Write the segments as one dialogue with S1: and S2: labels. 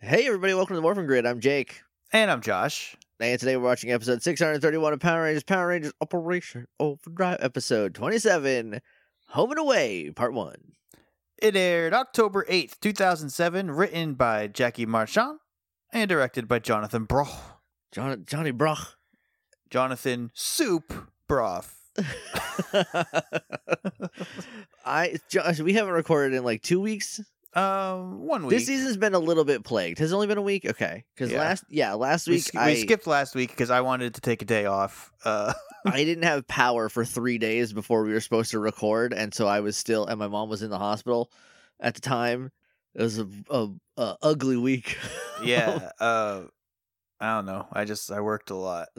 S1: Hey everybody, welcome to the Morphin Grid. I'm Jake.
S2: And I'm Josh.
S1: And today we're watching episode 631 of Power Rangers Power Rangers Operation Overdrive, episode 27, Home and Away, part 1.
S2: It aired October 8th, 2007, written by Jackie Marchand and directed by Jonathan Brough.
S1: John, Johnny Brough.
S2: Jonathan Soup Broth.
S1: I Josh, we haven't recorded in like 2 weeks.
S2: Um, one week.
S1: This season's been a little bit plagued. Has it only been a week? Okay. Cuz
S2: Yeah.
S1: last yeah, last
S2: we,
S1: week
S2: sk-
S1: I
S2: we skipped last week because I wanted to take a day off. Uh,
S1: I didn't have power for three days before we were supposed to record, and so I was still, and my mom was in the hospital at the time. It was a, a, a ugly week.
S2: yeah. Uh, I don't know. I just I worked a lot.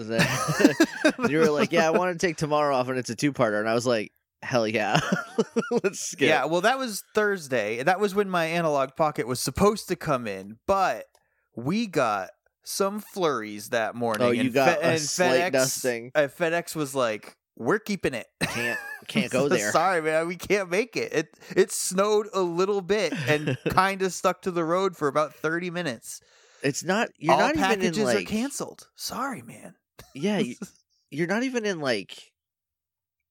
S1: You were like, "Yeah, I want to take tomorrow off, and it's a two-parter," and I was like, "Hell yeah, let's skip."
S2: Yeah, well, that was Thursday. That was when my analog pocket was supposed to come in, but we got some flurries that morning.
S1: Oh, you
S2: and
S1: got
S2: Fe-
S1: a
S2: and FedEx,
S1: dusting.
S2: uh, FedEx was like, "We're keeping it.
S1: can't can't go there.
S2: Sorry, man, we can't make it. It it snowed a little bit and kind of stuck to the road for about thirty minutes.
S1: It's not. You're
S2: All
S1: not even
S2: packages
S1: in like.
S2: are canceled. Sorry, man.
S1: Yeah, you, you're not even in like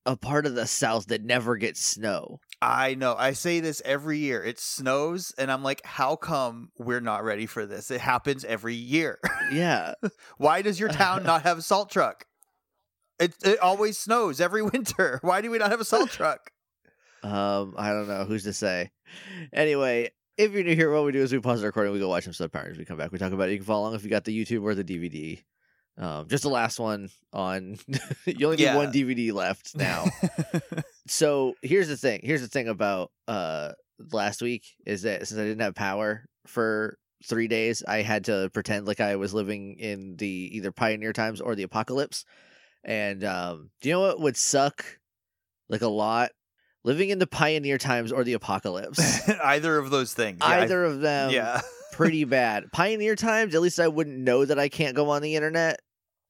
S1: a part of the South that never gets snow.
S2: I know. I say this every year. It snows, and I'm like, how come we're not ready for this? It happens every year.
S1: Yeah,
S2: Why does your town not have a salt truck? It it always snows every winter. Why do we not have a salt truck?
S1: Um, I don't know who's to say. Anyway, if you're new here, what we do is we pause the recording, we go watch some sub powers, we come back, we talk about it. You can follow along if you got the YouTube or the DVD. Um, just the last one on. you only need one DVD left now. so here's the thing. Here's the thing about uh last week is that since I didn't have power for three days, I had to pretend like I was living in the either pioneer times or the apocalypse. And um, do you know what would suck like a lot? Living in the pioneer times or the apocalypse.
S2: Either of those things. Yeah, I-
S1: Either of them
S2: yeah.
S1: pretty bad. Pioneer times, at least I wouldn't know that I can't go on the internet.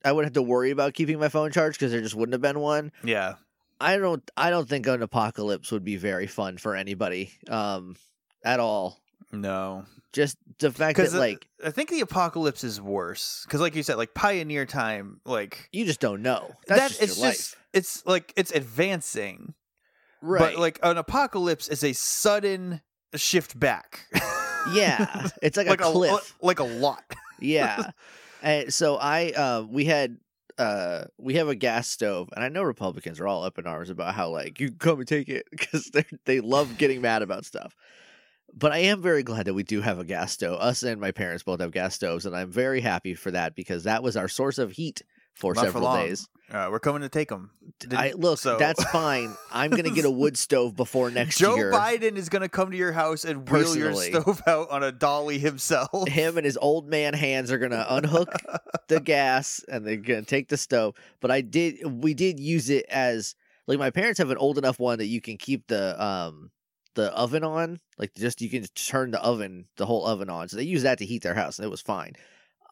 S1: I wouldn't have to worry about keeping my phone charged because there just wouldn't have been one.
S2: Yeah.
S1: I don't I don't think an apocalypse would be very fun for anybody um at all.
S2: No.
S1: Just the fact that
S2: Because
S1: like
S2: I think the apocalypse is worse. Because, like you said, like pioneer time, like
S1: you just don't know. That's
S2: that
S1: just
S2: it's
S1: your
S2: just it's like it's advancing.
S1: Right.
S2: but like an apocalypse is a sudden shift back.
S1: yeah. It's like,
S2: like
S1: a cliff.
S2: like a lot.
S1: yeah. And so I uh we had uh we have a gas stove and I know Republicans are all up in arms about how like you come and take it because they they love getting mad about stuff. But I am very glad that we do have a gas stove. Us and my parents both have gas stoves and I'm very happy for that because that was our source of heat for
S2: Not
S1: several
S2: long.
S1: days.
S2: Uh, we're coming to take them.
S1: I look,
S2: so-
S1: that's fine. I'm going to get a wood stove before next
S2: Joe
S1: year.
S2: Joe Biden is going to come to your house and wheel your stove out on a dolly himself.
S1: him and his old man hands are gonna unhook the gas and they're gonna take the stove. But I did we did use it as like my parents have an old enough one that you can keep the um the oven on. Like just you can turn the oven, the whole oven on. So they use that to heat their house and it was fine.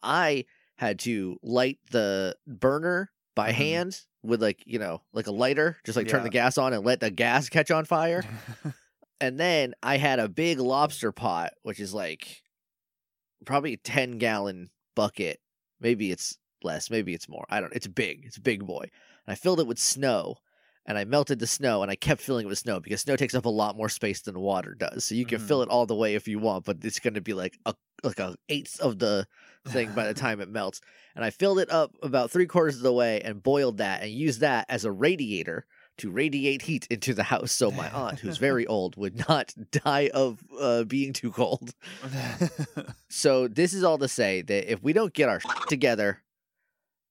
S1: I had to light the burner by
S2: Mhm.
S1: hand with like, you know, like a lighter, just like turn the gas on and let the gas catch on fire. And then I had a big lobster pot, which is like probably a 10 gallon bucket. Maybe it's less, maybe it's more. I don't know. It's big. It's a big boy. And I filled it with snow and I melted the snow and I kept filling it with snow because snow takes up a lot more space than water does. So you can
S2: Mhm.
S1: fill it all the way if you want, but it's going to be like a like a eighth of the thing by the time it melts. And I filled it up about three quarters of the way and boiled that and used that as a radiator to radiate heat into the house so my aunt, who's very old, would not die of uh, being too cold. So this is all to say that if we don't get our together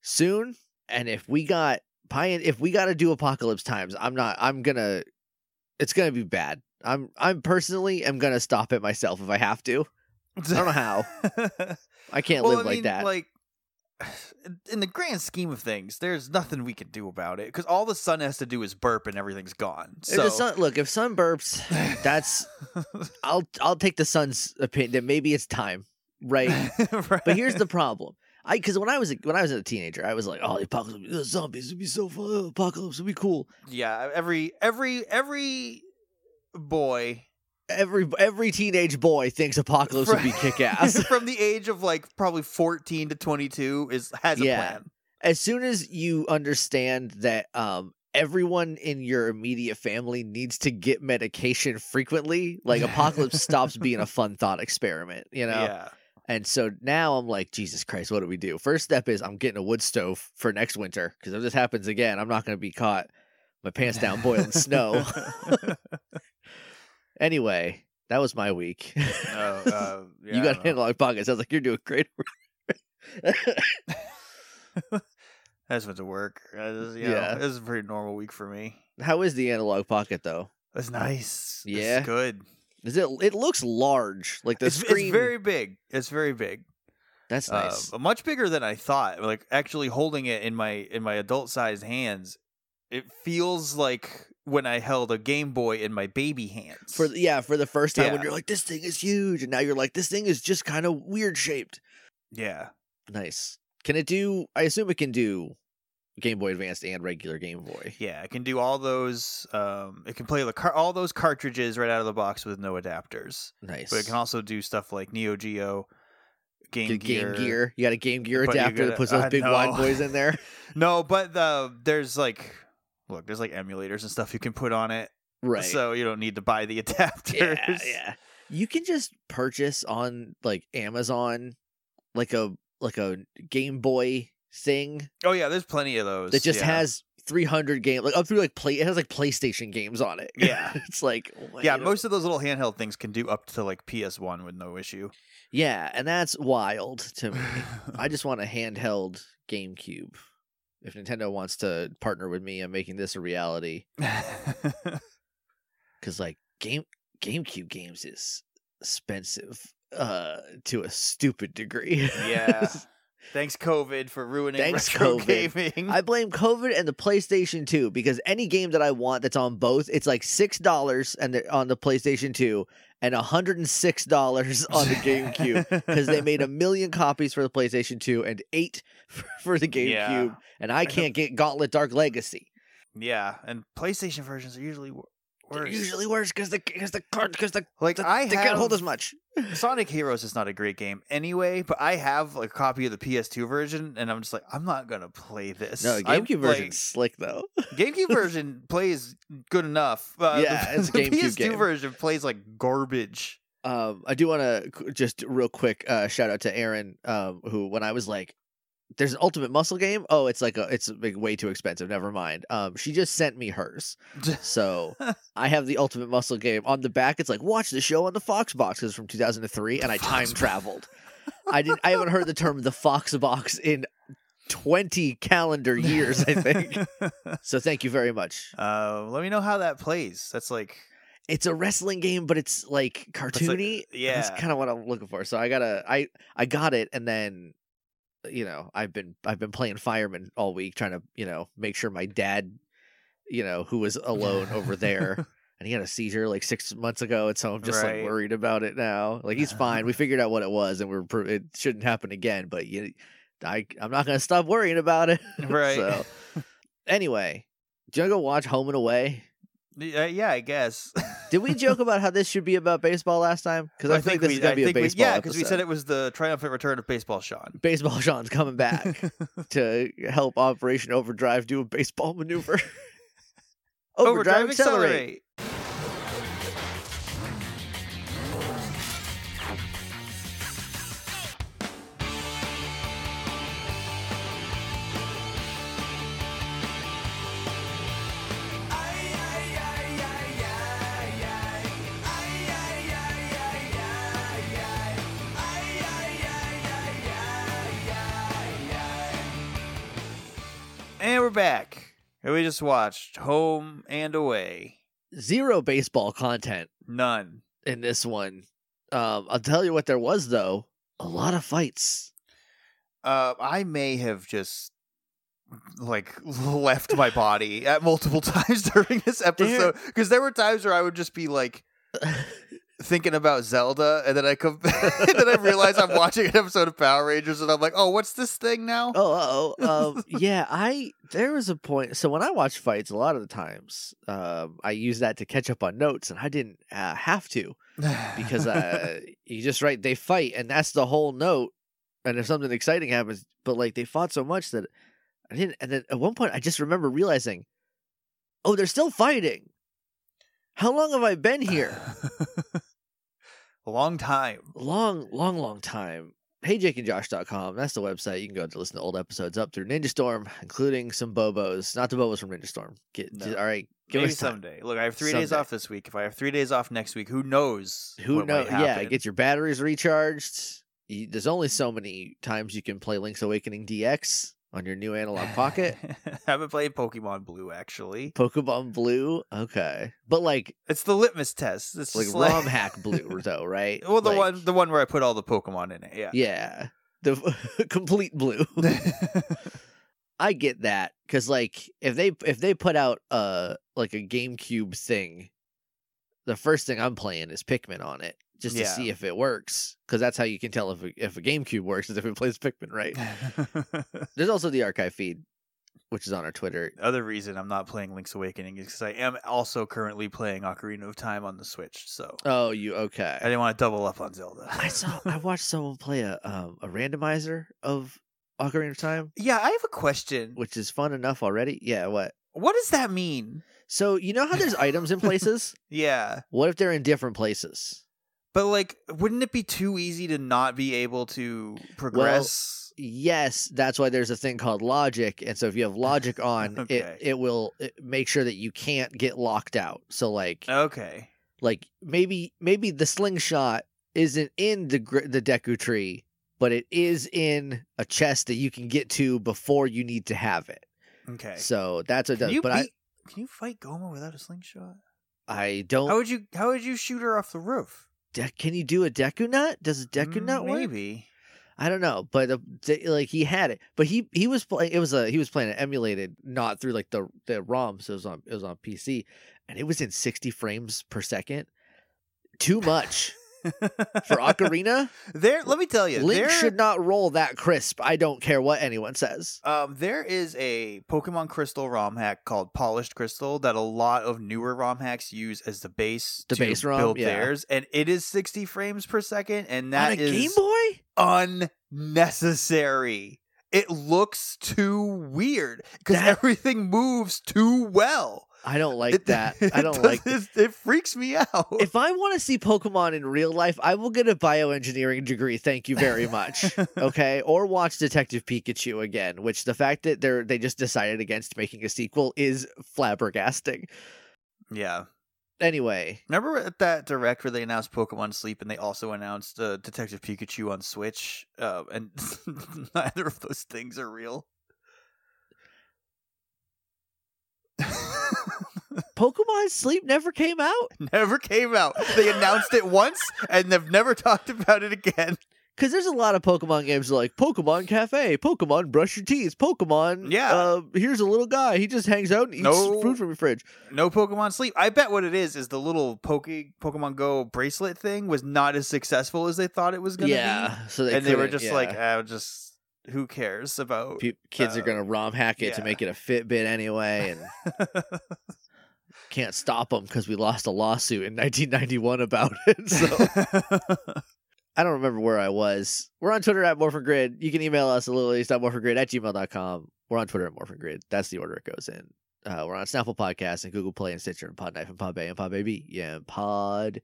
S1: soon, and if we got Pion, if we got to do apocalypse times, I'm not. I'm gonna. It's gonna be bad. I'm. I'm personally am gonna stop it myself if I have to. I don't know how. I can't
S2: well,
S1: live
S2: I
S1: like
S2: mean,
S1: that.
S2: Like, in the grand scheme of things, there's nothing we can do about it because all the sun has to do is burp and everything's gone. So,
S1: the sun, look, if sun burps, that's. I'll. I'll take the sun's opinion that maybe it's time, right? But here's the problem. I because when I was a, when I was a teenager, I was like, oh, the apocalypse, the zombies would be so fun. The Apocalypse would be cool.
S2: yeah every every every boy
S1: every every teenage boy thinks Apocalypse would be kick ass.
S2: from the age of like probably 14 to 22 is has a
S1: Yeah.
S2: plan.
S1: as soon as you understand that um everyone in your immediate family needs to get medication frequently, like Apocalypse stops being a fun thought experiment, you know?
S2: Yeah.
S1: And so now I'm like, Jesus Christ, what do we do? First step is I'm getting a wood stove for next winter because if this happens again, I'm not going to be caught my pants down boiling snow. anyway, that was my week.
S2: Oh, uh, yeah,
S1: you got analog pocket. Sounds like you're doing great.
S2: I just went to work. I just, you know,
S1: Yeah.
S2: it was a pretty normal week for me.
S1: How is the analog pocket though?
S2: It's nice.
S1: Yeah?
S2: It's good.
S1: Is it? It looks large. Like the
S2: It's, it's very big. It's very big.
S1: That's
S2: Uh,
S1: nice.
S2: much bigger than I thought. Like actually holding it in my in my adult sized hands, it feels like when I held a Game Boy in my baby hands.
S1: for yeah, for the first time when you're like, this thing is huge, and now you're like, this thing is just kind of weird shaped.
S2: yeah.
S1: Nice. Can it do? I assume it can do Game Boy Advanced and regular Game Boy.
S2: Yeah, it can do all those. Um, it can play the car- all those cartridges right out of the box with no adapters.
S1: Nice.
S2: But it can also do stuff like Neo Geo, Game Gear.
S1: Game Gear. You got a Game Gear adapter that
S2: gotta-
S1: puts those
S2: I
S1: big wide
S2: know.
S1: boys in there.
S2: No, but the there's like, look, there's like emulators and stuff you can put on it,
S1: Right.
S2: so you don't need to buy the adapters.
S1: yeah, yeah. You can just purchase on like Amazon, like a like a Game Boy thing
S2: Oh yeah, there's plenty of those.
S1: that just
S2: yeah.
S1: has 300 games, like up through like play. It has like PlayStation games on it.
S2: Yeah.
S1: it's like
S2: Yeah, most of those little handheld things can do up to like PS1 with no issue.
S1: Yeah, and that's wild to me. I just want a handheld GameCube. If Nintendo wants to partner with me on making this a reality, because like game GameCube games is expensive uh to a stupid degree.
S2: yeah. Thanks COVID for ruining
S1: Thanks,
S2: retro
S1: COVID.
S2: gaming.
S1: I blame COVID and the PlayStation 2 because any game that I want that's on both, it's like six dollars and on the PlayStation 2 and hundred and six dollars on the GameCube because they made a million copies for the PlayStation 2 and eight for, for the GameCube,
S2: Yeah.
S1: and I can't get Gauntlet Dark Legacy.
S2: Yeah, and PlayStation versions are usually wo-
S1: They're
S2: worse.
S1: usually worse because the because the card because the,
S2: like
S1: the
S2: I
S1: they
S2: have
S1: can't hold as much.
S2: Sonic Heroes is not a great game anyway, but I have a copy of the PS2 version, and I'm just like, I'm not gonna play this.
S1: No, the
S2: I'm,
S1: GameCube
S2: like,
S1: version's slick though.
S2: GameCube version plays good enough. Uh,
S1: Yeah,
S2: the,
S1: it's a
S2: the
S1: GameCube
S2: PS2
S1: game.
S2: version plays like garbage.
S1: Um, I do want to just real quick uh, shout out to Aaron, um, who when I was like, "There's an Ultimate Muscle game." Oh, it's like a, it's like way too expensive. Never mind. Um, she just sent me hers, so I have the Ultimate Muscle game on the back. It's like watch the show on the Fox box it's from 2003, and I time traveled. I didn't. I haven't heard the term the Fox box in 20 calendar years. I think. so thank you very much.
S2: uh, let me know how that plays. That's like
S1: It's a wrestling game, but it's like
S2: It's like-
S1: cartoony. That's kind of what I'm looking for. So I gotta, I, I got it, and then, you know, I've been, I've been playing fireman all week, trying to, you know, make sure my dad, you know, who was alone over there, and he had a seizure like six months ago, and so I'm just
S2: Right.
S1: like worried about it now. Like he's fine. We figured out what it was, and we're, it shouldn't happen again. But you, I, I'm not gonna stop worrying about it.
S2: right.
S1: so anyway, do you wanna go watch Home and Away?
S2: Uh, yeah, I guess.
S1: Did we joke about how this should be about baseball last time? Because I, think, this is
S2: we,
S1: gonna
S2: I
S1: be a
S2: think we- yeah, because we said it was the triumphant return of baseball, Sean.
S1: Baseball Sean's coming back to help Operation Overdrive do a baseball maneuver. Overdrive, accelerate.
S2: And back. And we just watched Home and Away.
S1: Zero baseball content
S2: None.
S1: in this one. Um, I'll tell you what there was though. A lot of fights.
S2: Uh, I may have just like left my body at multiple times during this episode because there were times where I would just be like, thinking about Zelda, and then I come, and then I realize I'm watching an episode of Power Rangers, and I'm like, oh, what's this thing now?
S1: Oh, oh, um, yeah. I there was a point. So when I watch fights, a lot of the times, um, I use that to catch up on notes, and I didn't uh, have to because uh, you just write they fight, and that's the whole note. And if something exciting happens, but like they fought so much that I didn't. And then at one point, I just remember realizing, oh, they're still fighting. How long have I been here?
S2: a long time.
S1: long, long, long time. HeyJakeandJosh.com. That's the website. You can go to listen to old episodes up through Ninja Storm, including some Bobos. Not the Bobos from Ninja Storm. Get
S2: No.
S1: just- all right. Give
S2: Maybe someday. Look, I have three days off this week. If I have three days off next week, who knows?
S1: Who knows? Yeah, get your batteries recharged. You, there's only so many times you can play Link's Awakening DX on your new analog pocket.
S2: I haven't played Pokemon Blue actually.
S1: Pokemon Blue, okay, but like
S2: It's the litmus test. It's
S1: like
S2: just like
S1: ROM hack Blue though, right?
S2: Well, the
S1: Like,
S2: one, the one where I put all the Pokemon in it. Yeah.
S1: yeah, the complete Blue. I get that because like if they if they put out uh like a GameCube thing, the first thing I'm playing is Pikmin on it just to see if it works because that's how you can tell if a, if a GameCube works is if it plays Pikmin right. There's also the archive feed, which is on our Twitter.
S2: The Other reason I'm not playing Link's Awakening is because I am also currently playing Ocarina of Time on the Switch. So
S1: Oh, you okay?
S2: I didn't want to double up on Zelda.
S1: I saw I watched someone play a um a randomizer of Ocarina of Time,
S2: Yeah, I have a question.
S1: which is fun enough already. Yeah, what?
S2: What does that mean?
S1: So you know how there's items in places?
S2: Yeah.
S1: What if they're in different places?
S2: But like, wouldn't it be too easy to not be able to progress?
S1: Yes, that's why there's a thing called logic, and so if you have logic on,
S2: Okay.
S1: it it will make sure that you can't get locked out. So like
S2: okay.
S1: like maybe maybe the slingshot isn't in the the Deku tree, but it is in a chest that you can get to before you need to have it.
S2: Okay.
S1: So that's what
S2: Can
S1: does.
S2: you
S1: But I
S2: can you fight Gohma without a slingshot?
S1: I don't.
S2: How would you how would you shoot her off the roof?
S1: De- can you do a Deku nut? Does a Deku nut work?
S2: Maybe.
S1: I don't know, but uh, like he had it, but he he was playing. It was a he was playing it emulated, not through like the the ROM. So it was on it was on PC, and it was in sixty frames per second. Too much for Ocarina.
S2: there let me tell you,
S1: Link
S2: there
S1: should not roll that crisp. I don't care what anyone says.
S2: Um, there is a Pokemon Crystal ROM hack called Polished Crystal that a lot of newer ROM hacks use as the base
S1: The
S2: to
S1: base ROM,
S2: build
S1: yeah.
S2: theirs, and it is 60 frames per second, and that is
S1: Game Boy.
S2: unnecessary. It looks too weird because everything moves too well.
S1: I don't like
S2: It-
S1: that. I don't like.
S2: it. It freaks me out.
S1: If I want to see Pokemon in real life, I will get a bioengineering degree. Thank you very much. okay, or watch Detective Pikachu again. Which the fact that they're they just decided against making a sequel is flabbergasting.
S2: yeah.
S1: Anyway,
S2: Remember at that direct where they announced Pokemon Sleep and they also announced uh, Detective Pikachu on Switch? Uh, and neither of those things are real.
S1: Pokemon Sleep never came out
S2: never came out. They announced it once and they've never talked about it again.
S1: because there's a lot of Pokemon games like Pokemon Cafe, Pokemon Brush Your Teeth, Pokemon.
S2: Yeah.
S1: uh, here's a little guy. He just hangs out and eats
S2: No.
S1: food from your fridge.
S2: No Pokemon Sleep. I bet what it is is the little Poke Pokemon Go bracelet thing was not as successful as they thought it was going to be.
S1: Yeah, so they
S2: and they were just like,
S1: yeah.
S2: ah, just who cares about
S1: kids are
S2: uh,
S1: gonna ROM hack it to make it a Fitbit anyway, and can't stop them because we lost a lawsuit in 1991 about it. So I don't remember where I was. We're on Twitter at Morphin Grid. You can email us at littleace.morphingrid at gmail.com. We're on Twitter at Morphin Grid. That's the order it goes in. Uh, we're on Snapple Podcast and Google Play and Stitcher and Podknife and Podbay and Podbaby. Yeah, and Pod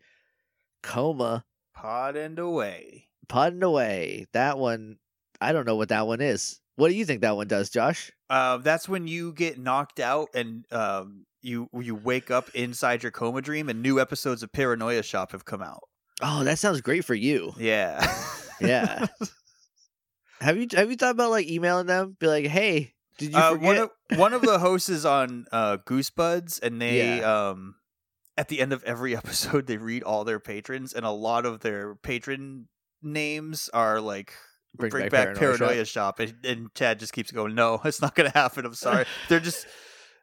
S1: Coma.
S2: Pod and away.
S1: Pod and away. That one, I don't know what that one is. What do you think that one does, Josh?
S2: Uh, that's when you get knocked out and um, you you wake up inside your coma dream, and new episodes of Paranoia Shop have come out.
S1: Oh, that sounds great for you.
S2: Yeah,
S1: Yeah. have you have you thought about like emailing them? Be like, hey, did you
S2: uh,
S1: forget?
S2: one of one of the hosts is on uh, Goosebuds, and they um, at the end of every episode they read all their patrons, and a lot of their patron names are like. Bring, back, Paranoia,
S1: Shop.
S2: Shop, And, and Chad just keeps going. No, it's not going to happen. I'm sorry. They're just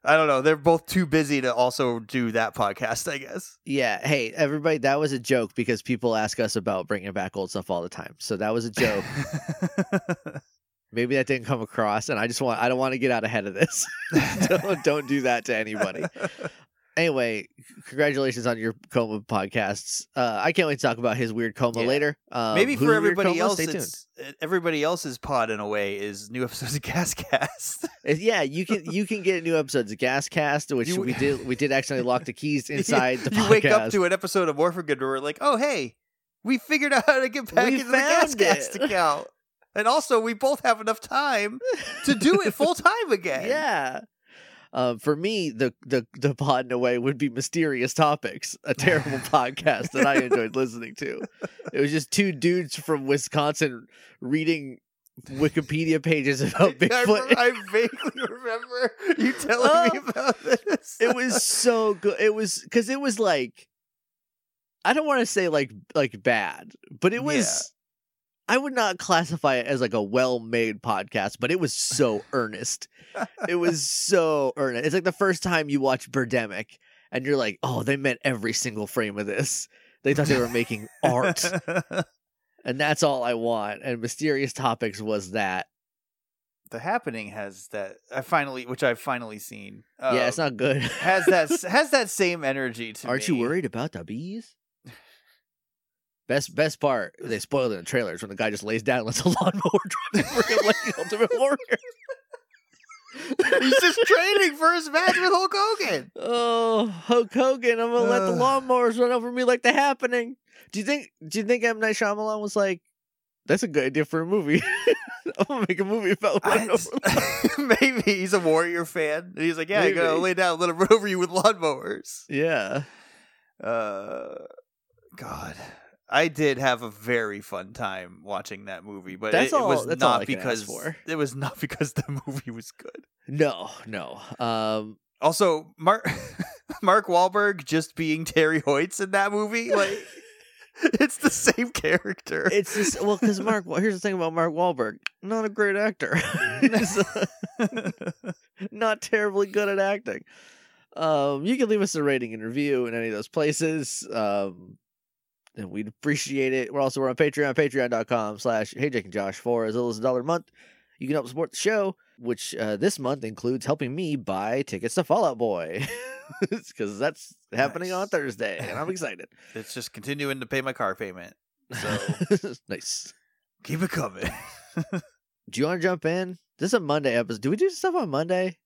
S2: I don't know. They're both too busy to also do that podcast. I guess.
S1: Yeah. Hey, everybody, that was a joke because people ask us about bringing back old stuff all the time. So that was a joke. Maybe that didn't come across, and I just want—I don't want to get out ahead of this. don't, don't do that to anybody. Anyway, congratulations on your coma podcasts. Uh, I can't wait to talk about his weird coma
S2: Yeah.
S1: later. Um,
S2: Maybe for everybody else, it's, uh, everybody else's pod in a way is new episodes of Gascast.
S1: Uh, Yeah, you can you can get new episodes of Gascast, which
S2: You-
S1: we did we did accidentally lock the keys inside the
S2: you
S1: podcast.
S2: wake up to an episode of Morphin and we're like, oh hey, we figured out how to get back
S1: We
S2: into the Gascast
S1: it.
S2: account, and also we both have enough time to do it full time again.
S1: Yeah. Um, for me, the, the the pod in a way would be mysterious topics, a terrible podcast that I enjoyed listening to. It was just two dudes from Wisconsin reading Wikipedia pages about
S2: I,
S1: Bigfoot.
S2: I vaguely remember you telling me
S1: Oh.
S2: about this.
S1: it was so good. It was because it was like I don't want to say like like bad, but it was. I would not classify it as like a well-made podcast, but it was so earnest. It was so earnest. It's like the first time you watch Birdemic, and you're like, "Oh, they meant every single frame of this. They thought they were making art, and that's all I want." And Mysterious Topics was that.
S2: the happening has that I finally, which I've finally seen.
S1: yeah, it's
S2: um,
S1: not good.
S2: has that has that same energy to
S1: Aren't you worried about the bees? Best best part they spoiled in the trailers when the guy just lays down and lets a lawnmower drive over him like the Ultimate Warrior.
S2: He's just training for his match with Hulk Hogan.
S1: Oh, Hulk Hogan! I'm gonna let the lawnmowers run over me like the happening. Do you think? Do you think M Night Shyamalan was like, "That's a good idea for a movie. I'm gonna make a movie about.
S2: I- maybe he's a Warrior fan, and he's like, "Yeah, you gotta lay down, let him run over you with lawnmowers."
S1: Yeah,
S2: Uh, God, I did have a very fun time watching that movie, but
S1: That's
S2: it, it was
S1: that's
S2: not
S1: I can ask
S2: because it was not because the movie was good.
S1: no, no. Um,
S2: Also, Mark Mark Wahlberg just being Terry Hoitz in that movie, like it's the same character.
S1: it's just well because Mark. Well, here's the thing about Mark Wahlberg: not a great actor. Uh, not terribly good at acting. Um, you can leave us a rating and review in any of those places. Um, and we'd appreciate it. We're also we're on Patreon, patreon.com slash hey Jake and Josh for as little as a dollar a month. You can help support the show, which uh, this month includes helping me buy tickets to Fallout Boy. Because that's happening on Thursday, and I'm excited.
S2: it's just continuing to pay my car payment. So
S1: nice.
S2: keep it coming.
S1: Do you want to jump in? This is a Monday episode. Do we do stuff on Monday?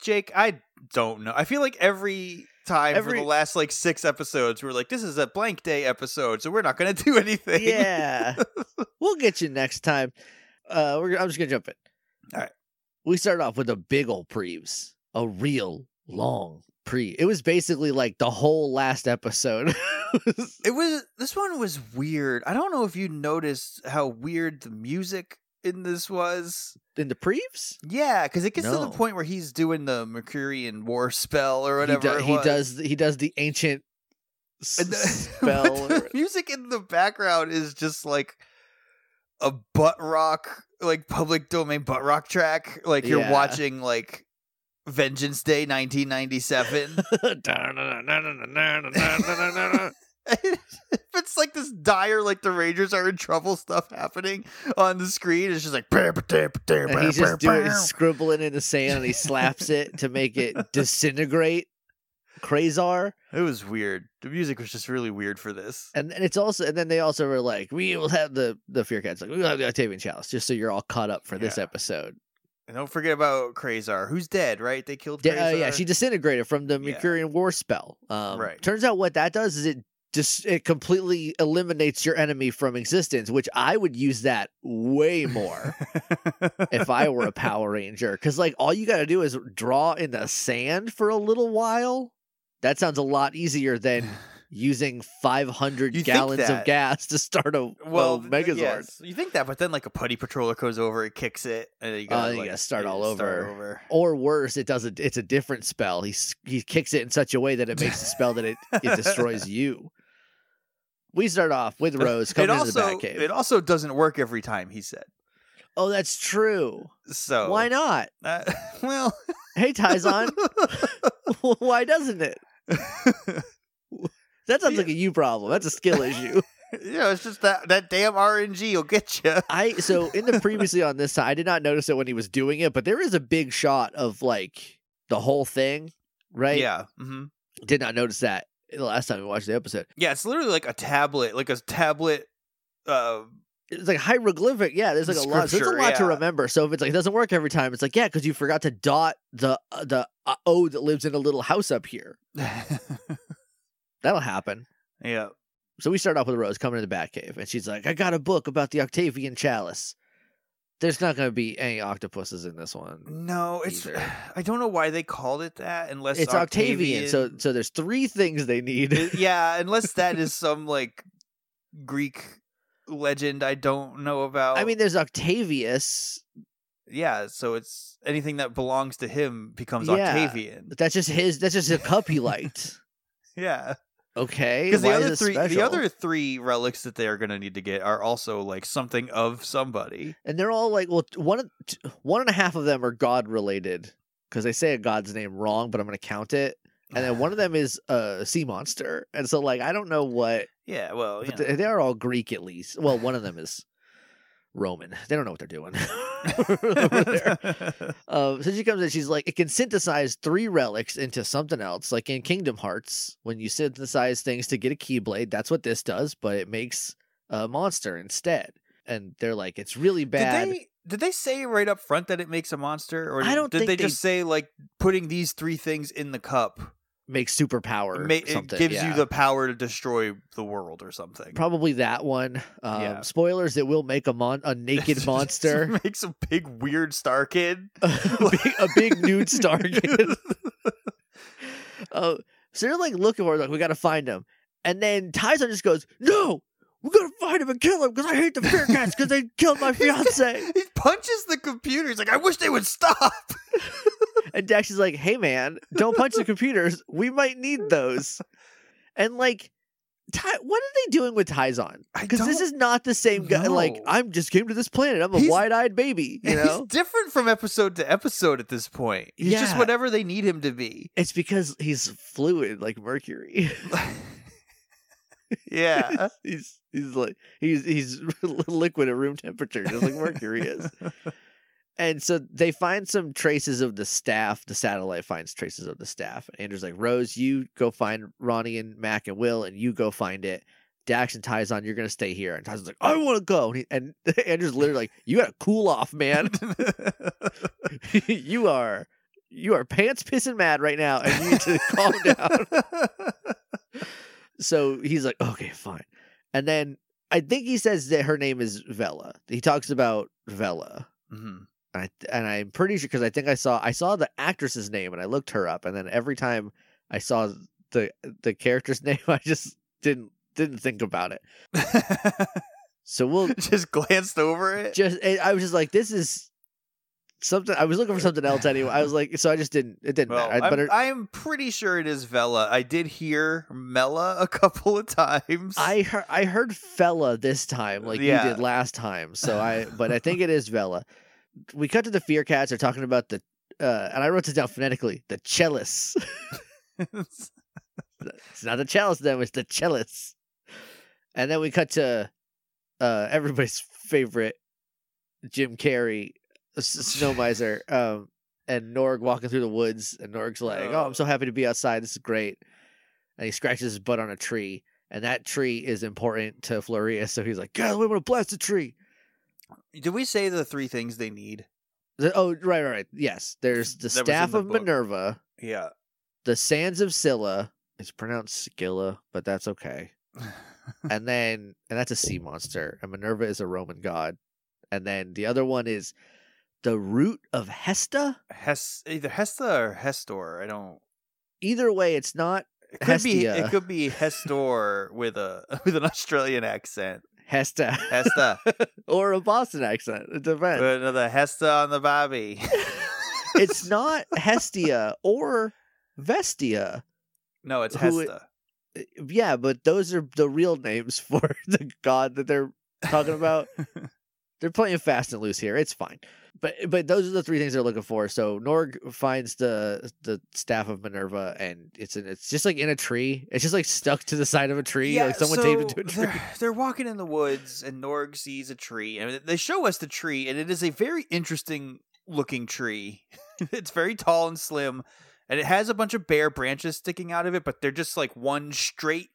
S2: Jake, I don't know. I feel like every time
S1: Every-
S2: for the last like six episodes, we're like, this is a blank day episode, so we're not going to do anything.
S1: Yeah. we'll get you next time. Uh, we're, I'm just gonna jump in.
S2: All right.
S1: We started off with a big old preves, a real long pre. It was basically like the whole last episode.
S2: It was this one was weird. I don't know if you noticed how weird the music in this was.
S1: in the preves.
S2: Yeah, because it gets to the point where he's doing the Mercurian war spell or whatever.
S1: he, do- he does. He does the ancient s-
S2: the,
S1: spell.
S2: the music in the background is just like a butt rock, like public domain butt rock track. Like you're
S1: Yeah.
S2: watching like Vengeance Day 1997. it's like this dire, like the Rangers are in trouble stuff happening on the screen. It's just like bam, bam,
S1: and he's just doing scribbling in the sand, and he slaps it to make it disintegrate. Crazar.
S2: It was weird. The music was just really weird for this.
S1: And, and it's also and then they also were like, we will have the the fear cats like we will have the Octavian chalice just so you're all caught up for this episode.
S2: And don't forget about Crazar, who's dead, right? They killed
S1: Yeah,
S2: Crazar.
S1: uh, yeah, she disintegrated from the
S2: Yeah.
S1: Mercurian war spell. Um,
S2: Right.
S1: Turns out what that does is it just it completely eliminates your enemy from existence, which I would use that way more if I were a Power Ranger. Because like all you got to do is draw in the sand for a little while. That sounds a lot easier than using 500
S2: You
S1: gallons of gas to start a
S2: well,
S1: well Megazord.
S2: yes, you think that, but then like a putty patroller goes over, it kicks it, and you
S1: Oh,
S2: gotta,
S1: then you
S2: uh,
S1: gotta start all
S2: start
S1: over.
S2: over.
S1: Or worse, it does a, it's a different spell. He he kicks it in such a way that it makes the spell that it, it destroys you. We start off with Rose
S2: It
S1: coming into the
S2: also
S1: Batcave.
S2: it also doesn't work every time. He said
S1: oh, that's true.
S2: so.
S1: Why not?
S2: Uh, well,
S1: Hey, Tyzonn, why doesn't it? That sounds like a you problem. That's a skill issue.
S2: yeah, it's just that that damn RNG will get you.
S1: I so in the previously on this side, I did not notice it when he was doing it, but there is a big shot of like the whole thing, right?
S2: Yeah. hmm
S1: Did not notice that the last time we watched the episode.
S2: Yeah, it's literally like a tablet, like a tablet. Uh,
S1: It's like hieroglyphic. Yeah, there's like a lot. So it's a lot to remember. So if it's like it doesn't work every time, it's like yeah, because you forgot to dot the uh, the uh, O that lives in a little house up here. That'll happen.
S2: yeah.
S1: So we start off with Rose coming to the Batcave, and she's like, "I got a book about the Octavian Chalice." There's not going to be any octopuses in this one.
S2: No, it's.
S1: Either.
S2: I don't know why they called it that, unless
S1: It's Octavian. So so there's three things they need.
S2: Yeah, unless that is some like Greek legend I don't know about.
S1: I mean, there's Octavius.
S2: yeah. So it's anything that belongs to him becomes
S1: Yeah.
S2: Octavian.
S1: That's just his. That's just a cup he liked.
S2: Yeah,
S1: Okay,
S2: because the other three, the other three relics that they are going to need to get are also like something of somebody.
S1: and they're all like, well, one of- one and a half of them are god related because they say a god's name wrong, but I'm going to count it. And then one of them is a sea monster, and so like I don't know what,
S2: Yeah, well,
S1: but
S2: you
S1: they, they are all Greek at least. Well, one of them is Roman. They don't know what they're doing. over there.
S2: know.
S1: Uh, so she comes in, she's like, it can synthesize three relics into something else, like in Kingdom Hearts, when you synthesize things to get a Keyblade. That's what this does, but it makes a monster instead. And they're like, it's really bad.
S2: Did they did they say right up front that it makes a monster, or
S1: I
S2: did-
S1: don't
S2: did they
S1: they-
S2: just say like putting these three things in the cup
S1: Makes superpower.
S2: ma- it
S1: something.
S2: gives
S1: yeah.
S2: you the power to destroy the world or something?
S1: Probably that one. Um,
S2: Yeah.
S1: Spoilers: It will make a mon- a naked monster,
S2: makes a big weird star kid.
S1: a, big, a big nude star kid. Uh, so they're like looking for, it, like we got to find him, and then Tyzonn just goes, "No, we gotta find him and kill him because I hate the fear cats because they killed my fiance."
S2: he punches the computer. He's like, I wish they would stop.
S1: And Dax is like, "Hey man, don't punch the computers. We might need those." And like, Ty, what are they doing with
S2: Tyzonn?
S1: Because this is not the same guy. Like. I'm just came to this planet. I'm a
S2: He's-
S1: wide-eyed baby. You know,
S2: He's different from episode to episode at this point. He's just whatever they need him to be.
S1: it's because he's fluid like mercury.
S2: yeah.
S1: he's he's like he's he's liquid at room temperature, just like mercury is. And so they find some traces of the staff. The satellite finds traces of the staff. And Andrew's like, Rose, you go find Ronny and Mack and Will, and you go find it. Dax and Tyzonn, you're gonna stay here. And Tyzonn's like, I want to go. And, he, and Andrew's literally like, You gotta cool off, man. you are you are pants pissing mad right now, and you need to calm down. So he's like, Okay, fine. And then I think he says that her name is Vela. He talks about Vela.
S2: Mhm.
S1: And, I, and I'm pretty sure because I think I saw I saw the actress's name and I looked her up and then every time I saw the the character's name I just didn't didn't think about it. So we'll
S2: just glanced over it.
S1: just eh, I was just like this is something I was looking for something else anyway. I was like so I just didn't it didn't
S2: Well,
S1: matter. I,
S2: I'm,
S1: but it,
S2: I'm pretty sure it is Vela. I did hear Mela a couple of times.
S1: I heard I heard Fella this time like
S2: Yeah.
S1: you did last time. So I but I think it is Vela. We cut to the Fear Cats. They're talking about the uh, and I wrote this down phonetically. The chalice. It's not the chalice then, it's the chalice. And then we cut to uh everybody's favorite Jim Carrey S- snow miser um and Norg walking through the woods and Norg's like, "Oh, I'm so happy to be outside. This is great." And he scratches his butt on a tree, and that tree is important to Flurious, so he's like, "God, we want to blast the tree."
S2: Did we say the three things they need?
S1: The- oh, right, right, right. Yes, there's the
S2: That was in
S1: staff
S2: the
S1: of
S2: book.
S1: Minerva,
S2: Yeah.
S1: the sands of Scylla. It's pronounced Scylla, but that's okay. and then and that's a sea monster and minerva is a roman god and then the other one is the root of hesta
S2: Hes either Hesta or Hestor. I don't.
S1: either way it's not
S2: It could be.
S1: Hestia.
S2: It could be Hestor with a with an Australian accent.
S1: Hesta
S2: Hesta.
S1: or a boston accent it depends
S2: Put another Hesta on the Bobby.
S1: it's not hestia or vestia
S2: no, it's
S1: Who it-
S2: Hesta.
S1: yeah but those are the real names for the god that they're talking about they're playing fast and loose here. It's fine. But but those are the three things they're looking for. So Norg finds the the staff of Minerva, and it's in, it's just like in a tree. It's just like stuck to the side of a tree. like someone taped it to a tree.
S2: They're, they're walking in the woods, and Norg sees a tree, and they show us the tree, and it is a very interesting looking tree. it's very tall and slim, and it has a bunch of bare branches sticking out of it, but they're just like one straight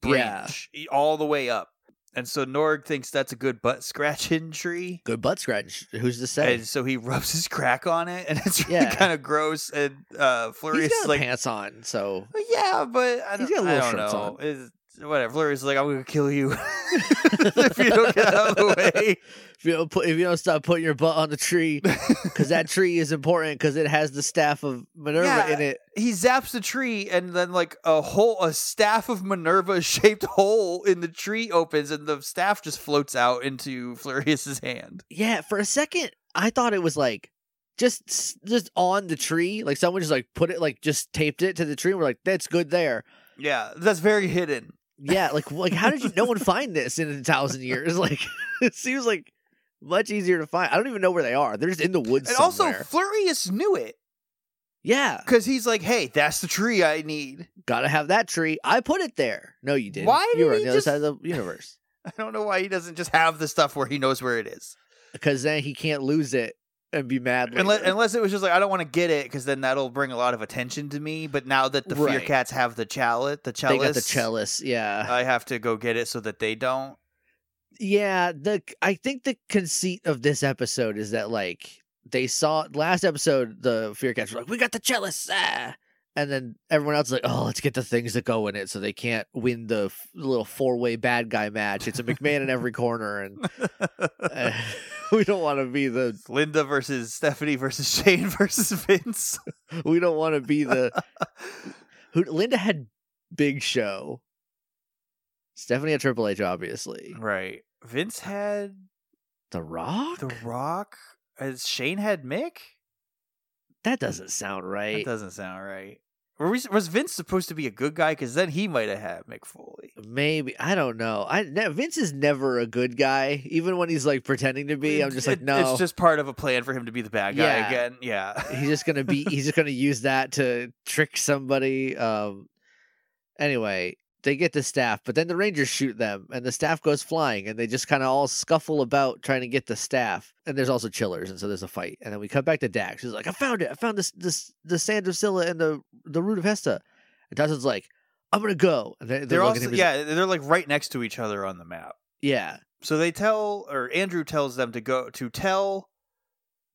S2: branch yeah. all the way up. And so Norg thinks that's a good butt scratching tree.
S1: Good butt scratch. Who's to say?
S2: And so he rubs his crack on it, and it's really yeah. kind of gross. And uh,
S1: got
S2: like
S1: pants on, so
S2: yeah, but I don't, He's got a little I don't know. It's, whatever. Flurious like, I'm gonna kill you if you don't get out of the way.
S1: If you don't put, if you don't stop putting your butt on the tree, because that tree is important because it has the staff of Minerva yeah, in it.
S2: He zaps the tree, and then like a hole, a staff of Minerva shaped hole in the tree opens, and the staff just floats out into Flurious's hand.
S1: Yeah, for a second, I thought it was like just just on the tree, like someone just like put it like just taped it to the tree. And we're like, that's good there.
S2: Yeah, that's very hidden.
S1: Yeah, like like how did you no one find this in a thousand years? Like it seems like much easier to find. I don't even know where they are. They're just in the woods.
S2: And
S1: somewhere.
S2: also, Flurious knew it.
S1: Yeah,
S2: because he's like, "Hey, that's the tree I need.
S1: Gotta have that tree. I put it there. No, you didn't. Why? Did you were on the just... other side of the universe.
S2: I don't know why he doesn't just have the stuff where he knows where it is.
S1: Because then he can't lose it and be mad.
S2: Unless, unless, it was just like I don't want to get it because then that'll bring a lot of attention to me. But now that the right. Fear Cats have the chalice, the chalice,
S1: they got the chalice. Yeah,
S2: I have to go get it so that they don't.
S1: Yeah, the I think the conceit of this episode is that like they saw last episode the Fear Cats were like, "We got the chalice," ah! and then everyone else is like, "Oh, let's get the things that go in it," so they can't win the f- little four way bad guy match. It's a McMahon in every corner, and. Uh, we don't want to be the
S2: Linda versus Stephanie versus Shane versus Vince.
S1: we don't want to be the who Linda had Big Show. Stephanie had Triple H, obviously.
S2: Right. Vince uh, had
S1: The Rock.
S2: The Rock. As Shane had Mick.
S1: That doesn't sound right.
S2: That doesn't sound right. Was Vince supposed to be a good guy? Because then he might have had Mick Foley.
S1: Maybe I don't know. I Vince is never a good guy, even when he's like pretending to be. I'm just like, no,
S2: it's just part of a plan for him to be the bad guy yeah. again. Yeah,
S1: he's just gonna be. he's just gonna use that to trick somebody. Um. Anyway, they get the staff, but then the Rangers shoot them, and the staff goes flying, and they just kind of all scuffle about trying to get the staff. And there's also chillers, and so there's a fight. And then we cut back to Dax. He's like, "I found it! I found this this the sand of Scylla and the the root of Hesta." And Tyzonn's like, "I'm gonna go." And
S2: they're, they're also yeah, like, they're like right next to each other on the map.
S1: Yeah.
S2: So they tell, or Andrew tells them to go to tell.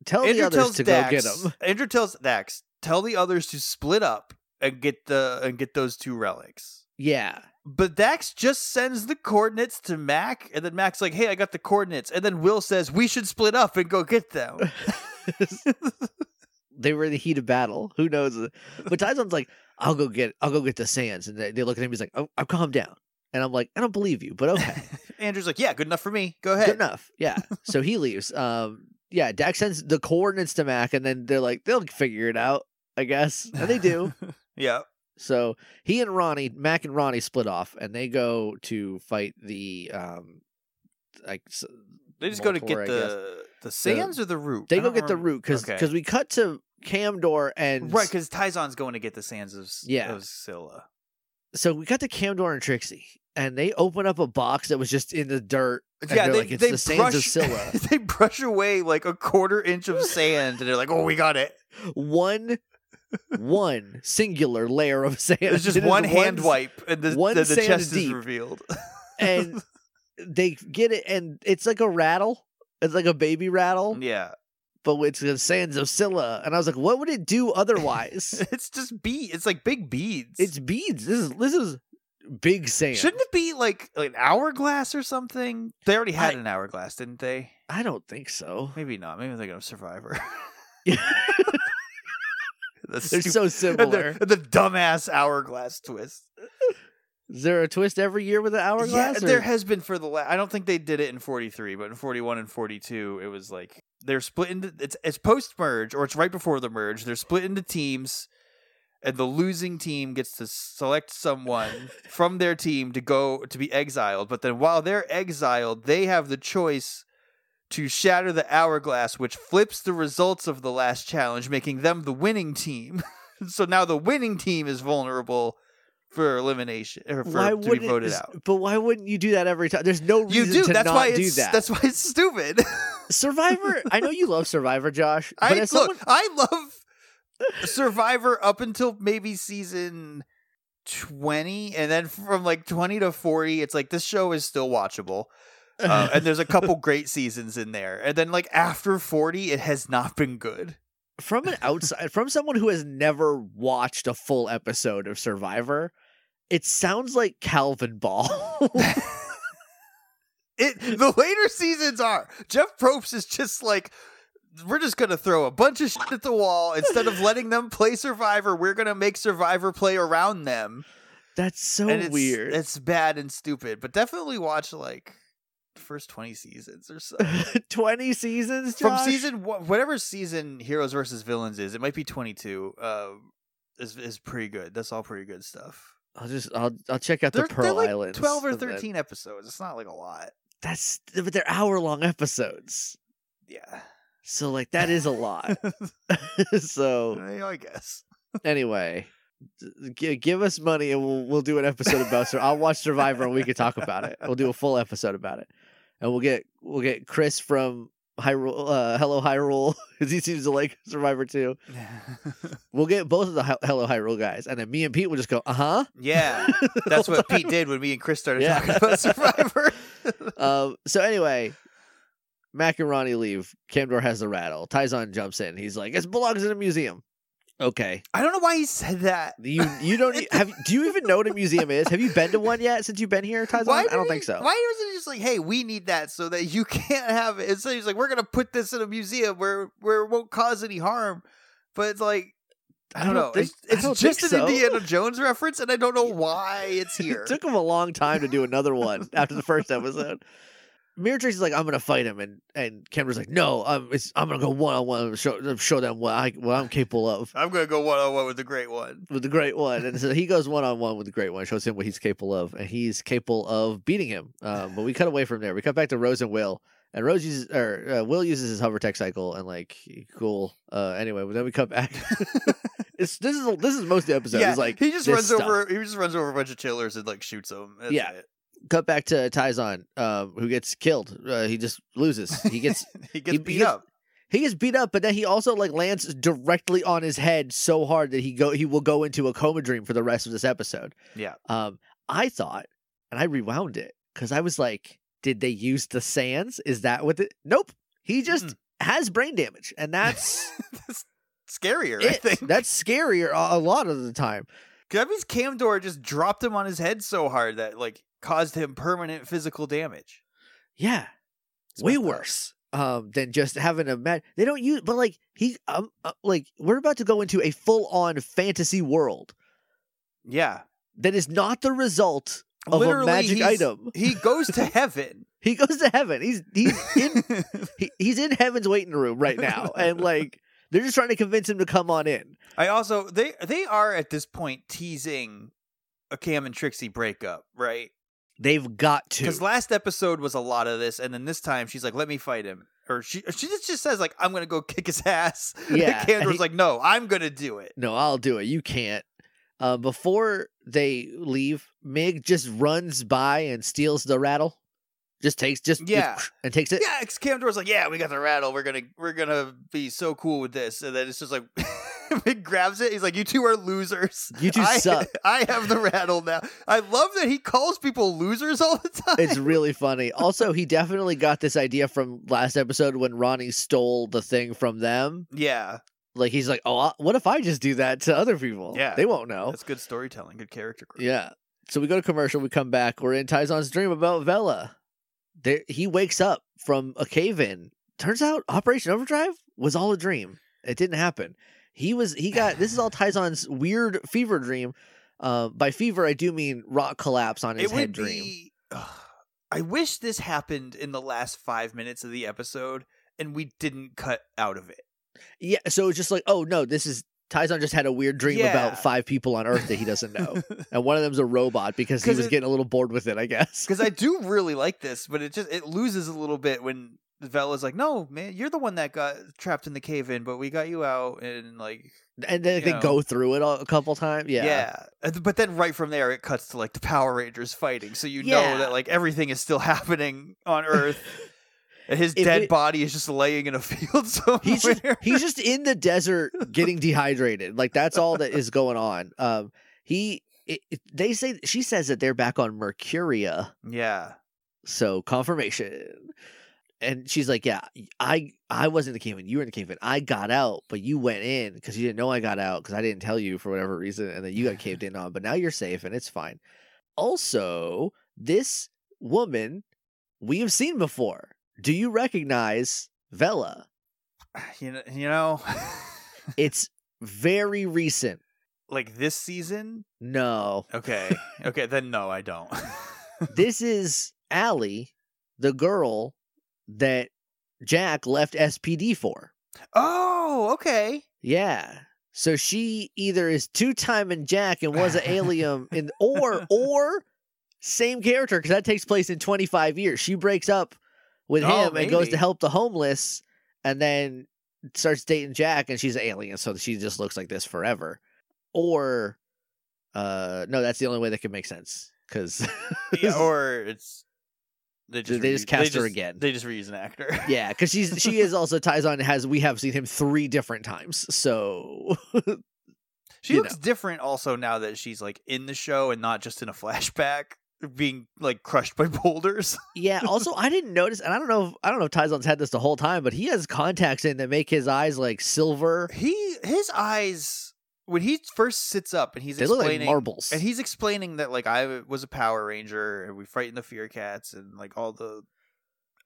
S1: Tell Andrew the others to Dax, go get them.
S2: Andrew tells Dax, tell the others to split up and get the and get those two relics.
S1: Yeah.
S2: But Dax just sends the coordinates to Mack, and then Mack's like, "Hey, I got the coordinates," and then Will says, "We should split up and go get them."
S1: they were in the heat of battle. Who knows? But Tyzonn's like, "I'll go get, I'll go get the sands," and they, they look at him. He's like, "Oh, I've calm down," and I'm like, "I don't believe you, but okay."
S2: Andrew's like, "Yeah, good enough for me. Go ahead."
S1: Good enough. Yeah. so he leaves. Um, yeah, Dax sends the coordinates to Mack, and then they're like, "They'll figure it out." I guess, and they do.
S2: yeah.
S1: So he and Ronny, Mack and Ronny split off, and they go to fight the um, like
S2: they just go to get the the sands the, or the root.
S1: They go get remember. the root because because okay. we cut to Kamdor and
S2: right because Tyzonn's going to get the sands of yeah of Scylla.
S1: So we got to Kamdor and Trixie, and they open up a box that was just in the dirt.
S2: yeah,
S1: they,
S2: like, it's they the sands brush, of Scylla. they brush away like a quarter inch of sand, and they're like, "Oh, we got it."
S1: One one singular layer of sand.
S2: There's just one hand one, wipe, and the, one the, the chest deep. is revealed.
S1: and they get it, and it's like a rattle. It's like a baby rattle.
S2: Yeah.
S1: But it's the sands of Scylla, and I was like, "What would it do otherwise?"
S2: it's just bead. It's like big beads.
S1: It's beads. This is this is big sand.
S2: Shouldn't it be like, an hourglass or something? They already had I, an hourglass, didn't they?
S1: I don't think so.
S2: Maybe not. Maybe they're gonna Survivor.
S1: The They're stu- so similar.
S2: The, the, dumbass hourglass twist.
S1: Is there a twist every year with an hourglass?
S2: Yeah, or? there has been for the last. I don't think they did it in 43, but in 41 and 42, it was like they're split into. It's it's post merge or it's right before the merge. They're split into teams, and the losing team gets to select someone from their team to go to be exiled. But then while they're exiled, they have the choice to shatter the hourglass, which flips the results of the last challenge, making them the winning team. so now the winning team is vulnerable for elimination or for
S1: why
S2: to be voted
S1: s-
S2: out.
S1: But why wouldn't you do that every time? There's no
S2: You
S1: reason
S2: do.
S1: to
S2: That's
S1: not
S2: why
S1: do that.
S2: that's why it's stupid.
S1: Survivor. I know you love Survivor, Josh, but
S2: I look,
S1: someone,
S2: I love Survivor up until maybe season 20 and then from like 20 to 40 it's like this show is still watchable. Uh, and there's a couple great seasons in there. And then like after 40 it has not been good.
S1: from an outside, from someone who has never watched a full episode of Survivor, it sounds like Calvin Ball.
S2: It the later seasons are. Jeff Probst is just like we're just gonna throw a bunch of shit at the wall instead of letting them play Survivor. We're gonna make Survivor play around them.
S1: That's so
S2: it's,
S1: weird.
S2: It's bad and stupid, but definitely watch like first twenty seasons or so.
S1: Twenty seasons
S2: From season whatever season Heroes versus Villains is, it might be twenty two. Uh, is is pretty good. That's all pretty good stuff.
S1: I'll just I'll I'll check out
S2: They're,
S1: the Pearl
S2: like
S1: Islands.
S2: twelve or thirteen episodes. It's not like a lot.
S1: That's but they're hour long episodes.
S2: Yeah.
S1: So like that is a lot. so
S2: I guess.
S1: anyway, g- give us money and we'll we'll do an episode about Sur- I'll watch Survivor and we can talk about it. We'll do a full episode about it, and we'll get we'll get Chris from Hyrule, uh, Hello Hyrule, because he seems to like Survivor too. We'll get both of the Hy- Hello Hyrule guys, and then me and Pete will just go, uh huh.
S2: yeah, that's what Pete did when me and Chris started
S1: Yeah.
S2: talking about Survivor.
S1: Um. So anyway. Mack and Ronny leave. Kamdor has the rattle. Tyzonn jumps in. He's like, "It belongs in a museum." Okay,
S2: I don't know why he said that.
S1: you you don't have. Do you even know what a museum is? Have you been to one yet since you've been here, Tyzonn?
S2: Why
S1: I don't
S2: did
S1: think so.
S2: Why wasn't he just like, "Hey, we need that so that you can't have it"? Instead, he's like, "We're gonna put this in a museum where where it won't cause any harm." But it's like, I don't, know.
S1: think-
S2: it's it's
S1: don't
S2: just an
S1: so.
S2: Indiana Jones reference, and I don't know why it's here.
S1: It took him a long time to do another one after the first episode. Miratrix's like, I'm gonna fight him, and and Kamdor's like, No, I'm it's, I'm gonna go one on one, show show them what I what I'm capable of
S2: I'm gonna go one on one with the great one.
S1: with the great one. And so he goes one on one with the great one, shows him what he's capable of, and he's capable of beating him. Um, but we cut away from there. We cut back to Rose and Will, and Rose uses or uh, Will uses his hover tech cycle, and like cool. Uh, anyway, but then we cut back. it's this is this is most of the episode.
S2: yeah,
S1: It's like
S2: he just runs
S1: stuff.
S2: over. He just runs over a bunch of chillers and like shoots them. That's
S1: Yeah.
S2: it.
S1: Cut back to Tyzonn, um, who gets killed. Uh, he just loses. He gets
S2: he gets
S1: he
S2: beat
S1: gets-
S2: up.
S1: he gets beat up, but then he also like lands directly on his head so hard that he go he will go into a coma dream for the rest of this episode.
S2: Yeah.
S1: Um, I thought, and I rewound it because I was like, did they use the sands? Is that what? The... Nope. He just
S2: Mm-mm.
S1: has brain damage, and that's
S2: That's scarier. I think
S1: That's scarier a, a lot of the time.
S2: that means Kamdor just dropped him on his head so hard that like caused him permanent physical damage.
S1: Yeah.
S2: It's
S1: way worse um than just having a met they don't use but like he um uh, like we're about to go into a full-on fantasy world
S2: Yeah,
S1: that is not the result of
S2: Literally,
S1: a magic item
S2: he goes to heaven.
S1: he goes to heaven he's he's in he, he's in heaven's waiting room right now and like they're just trying to convince him to come on in
S2: I also they they are at this point teasing a Cam and Trixie breakup, right?
S1: They've got to
S2: Because last episode was a lot of this, and then this time she's like, "Let me fight him," or she she just, just says like, "I'm gonna go kick his ass."
S1: Yeah,
S2: and
S1: and Kamdor's
S2: like, "No, I'm gonna do it."
S1: no i'll do it you can't uh, before they leave mig just runs by and steals the rattle just takes just
S2: Yeah.
S1: and takes it
S2: Yeah, Kamdor's like, "Yeah, we got the rattle. We're gonna we're gonna be so cool with this," and then it's just like. Mig grabs it. He's like, "You two are losers.
S1: You two
S2: I,
S1: suck."
S2: I have the rattle now." I love that he calls people losers all the time.
S1: It's really funny. Also, he definitely got this idea from last episode when Ronny stole the thing from them.
S2: yeah,
S1: Like he's like, "Oh, I- what if I just do that to other people?
S2: Yeah.
S1: they won't know."
S2: that's good storytelling, good character growth.
S1: Yeah. So we go to commercial. We come back. We're in Tyzonn's dream about Vella. There, he wakes up from a cave in. Turns out Operation Overdrive was all a dream. It didn't happen. He was. He got. This is all Tyzonn's weird fever dream. Uh, by fever, I do mean rock collapse on his
S2: it
S1: head dream.
S2: be. ugh, I wish this happened in the last five minutes of the episode, and we didn't cut out of it.
S1: Yeah, so it's just like, oh no, this is Tyzon just had a weird dream
S2: Yeah.
S1: about five people on Earth that he doesn't know, and one of them's a robot because he was
S2: it-
S1: getting a little bored with it, I guess.
S2: Because I do really like this, but it just it loses a little bit when Vella's like, "No, man, you're the one that got trapped in the cave in, but we got you out." And like,
S1: and then they
S2: know.
S1: go through it all, a couple times. Yeah.
S2: yeah. But then right from there, it cuts to like the Power Rangers fighting, so you
S1: Yeah.
S2: know that like everything is still happening on Earth. and his
S1: If
S2: dead
S1: it-
S2: body is just laying in a field somewhere.
S1: He's just he's just in the desert getting dehydrated. Like that's all that is going on. Um, he it, it- they say she says that they're back on Mercuria,
S2: yeah.
S1: so confirmation. And she's like, "Yeah, I I wasn't in the cave in. You were in the cave in. I got out, but you went in because you didn't know I got out because I didn't tell you for whatever reason, and then you got caved in on. But now you're safe and it's fine. Also, this woman we have seen before. Do you recognize Vella?
S2: You know, you know,
S1: It's very recent.
S2: like this season.
S1: No,
S2: Okay, okay, then no, I don't.
S1: this is Allie, the girl that Jack left SPD for.
S2: oh, okay.
S1: Yeah. So she either is two timing Jack and was an alien in or or same character because that takes place in 25 years. She breaks up with
S2: Oh,
S1: him and goes to help the homeless and then starts dating Jack and she's an alien, so she just looks like this forever. Or uh no, that's the only way that could make sense. Cause
S2: Yeah, or it's they just
S1: They just
S2: reuse-
S1: cast her
S2: just-
S1: again.
S2: They just reuse an actor.
S1: yeah, because she's she is also Tyzonn has we have seen him three different times. So
S2: She looks different also now that she's like in the show and not just in a flashback being like crushed by boulders.
S1: Yeah. Also, I didn't notice, and I don't know. If, I don't know if Tyzonn's had this the whole time, but he has contacts in that make his eyes like silver.
S2: he his eyes when he first sits up and he's
S1: They look like
S2: explaining
S1: marbles.
S2: and he's explaining that like I was a Power Ranger and we frightened the Fear Cats and like all the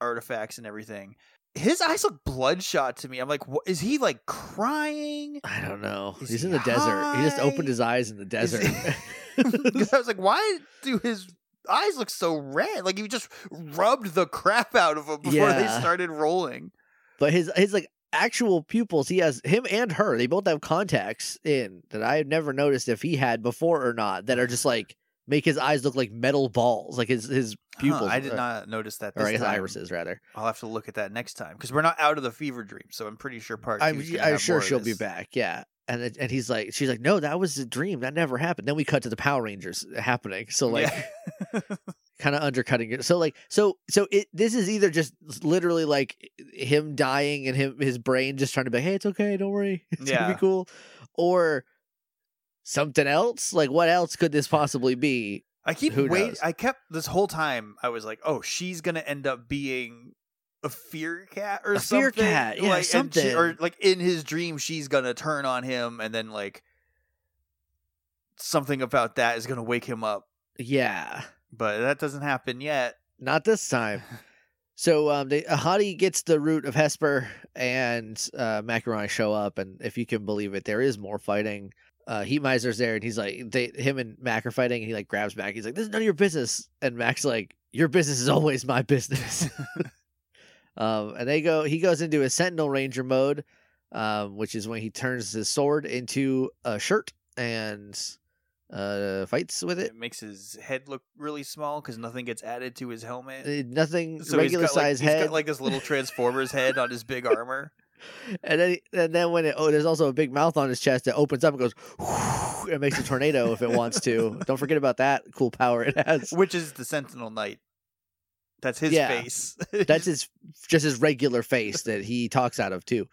S2: artifacts and everything. His eyes look bloodshot to me. I'm like, what, is he like crying?
S1: I don't know.
S2: Is
S1: He's
S2: he
S1: in the desert. He just opened his eyes in the desert.
S2: he- 'Cause I was like, why do his eyes look so red? Like he just rubbed the crap out of them before they started rolling.
S1: but his his like actual pupils, he has him and her. They both have contacts in that I have never noticed if he had before or not. That are just like make his eyes look like metal balls, like his his
S2: Huh,
S1: pupils.
S2: I did
S1: uh,
S2: not notice that.
S1: or I guess
S2: time.
S1: irises rather.
S2: I'll have to look at that next time because we're not out of the fever dream. So I'm pretty sure part.
S1: I'm, I'm sure she'll be back. Yeah. And it, and he's like, she's like, no, that was a dream. That never happened. Then we cut to the Power Rangers happening. So like,
S2: Yeah.
S1: kind of undercutting it. So like, so so it this is either just literally like him dying and him his brain just trying to be, like, hey, it's okay, don't worry, it's gonna
S2: Yeah.
S1: be cool, or something else. Like, what else could this possibly be?
S2: I keep
S1: Who
S2: wait.
S1: knows?
S2: I kept this whole time. I was like, oh, she's gonna end up being a fear cat or
S1: A fear cat, yeah,
S2: like, and she-
S1: something.
S2: or like in his dream, she's gonna turn on him, and then like something about that is gonna wake him up.
S1: Yeah,
S2: But that doesn't happen yet.
S1: not this time. So um, they, Hadi gets the root of Hesper, and uh, Macaroni show up, and if you can believe it, there is more fighting. Uh, Heat Miser's there, and he's like, they, him and Mack are fighting, and he like grabs Mack. He's like, "This is none of your business," and Mack's like, "Your business is always my business." um, and they go, he goes into a Sentinel Ranger mode, um, which is when he turns his sword into a shirt and uh, fights with it.
S2: It makes his head look really small because nothing gets added to his helmet.
S1: Uh, Nothing
S2: So he's
S1: regular
S2: got, like,
S1: size
S2: he's
S1: head.
S2: got like this little Transformers head on his big armor.
S1: And then, and then when it oh, there's also a big mouth on his chest that opens up and goes, it makes a tornado if it wants to. Don't forget about that cool power it has.
S2: which is the Sentinel Knight. That's his
S1: Yeah.
S2: face.
S1: That's his just his regular face that he talks out of too.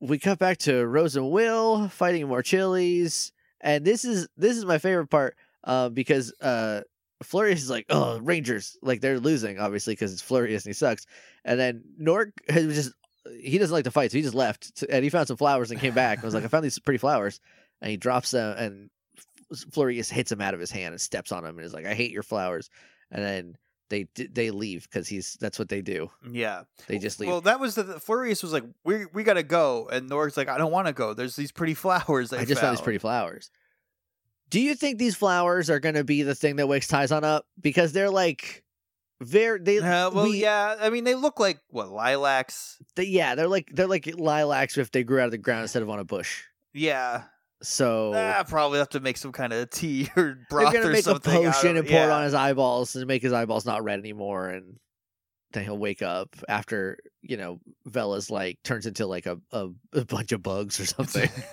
S1: We cut back to Rose and Will fighting more chillers, and this is this is my favorite part uh, because uh, is like, oh Rangers, like they're losing obviously because it's Flurious and he sucks, and then Norg has just he doesn't like to fight, so he just left and he found some flowers and came back. And was like, I found these pretty flowers, and he drops them and Flurious hits him out of his hand and steps on him and is like, I hate your flowers, and then they they leave because he's that's what they do.
S2: yeah.
S1: They just leave.
S2: Well, that was the, the Flurious was like, we we gotta go, and Norg's like, I don't want to go. There's these pretty flowers. I,
S1: I just found these pretty flowers. Do you think these flowers are going to be the thing that wakes Tyzonn up? Because they're like very they
S2: Uh, well,
S1: we-
S2: yeah. I mean, they look like what lilacs.
S1: they, yeah they're like they're like lilacs if they grew out of the ground instead of on a bush.
S2: Yeah.
S1: So
S2: Ah, probably have to make some kind of tea or
S1: they're
S2: broth
S1: gonna
S2: or
S1: make a
S2: something. out
S1: potion and pour it on his eyeballs to make his eyeballs not red anymore, and then he'll wake up after you know Vella's like turns into like a a, a bunch of bugs or something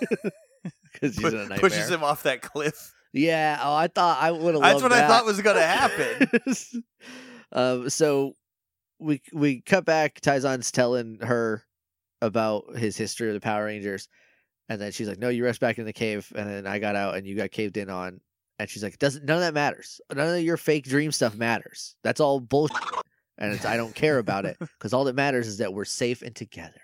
S1: because he's in a nightmare.
S2: pushes him off that cliff.
S1: Yeah. Oh, I thought I would have.
S2: That's what I thought was gonna happen.
S1: um. So we we cut back. Tyzonn's telling her about his history of the Power Rangers, and then she's like, "No, you rest back in the cave." And then I got out, and you got caved in on. And she's like, "Doesn't none of that matters? None of your fake dream stuff matters. That's all bullshit." And it's, I don't care about it because all that matters is that we're safe and together.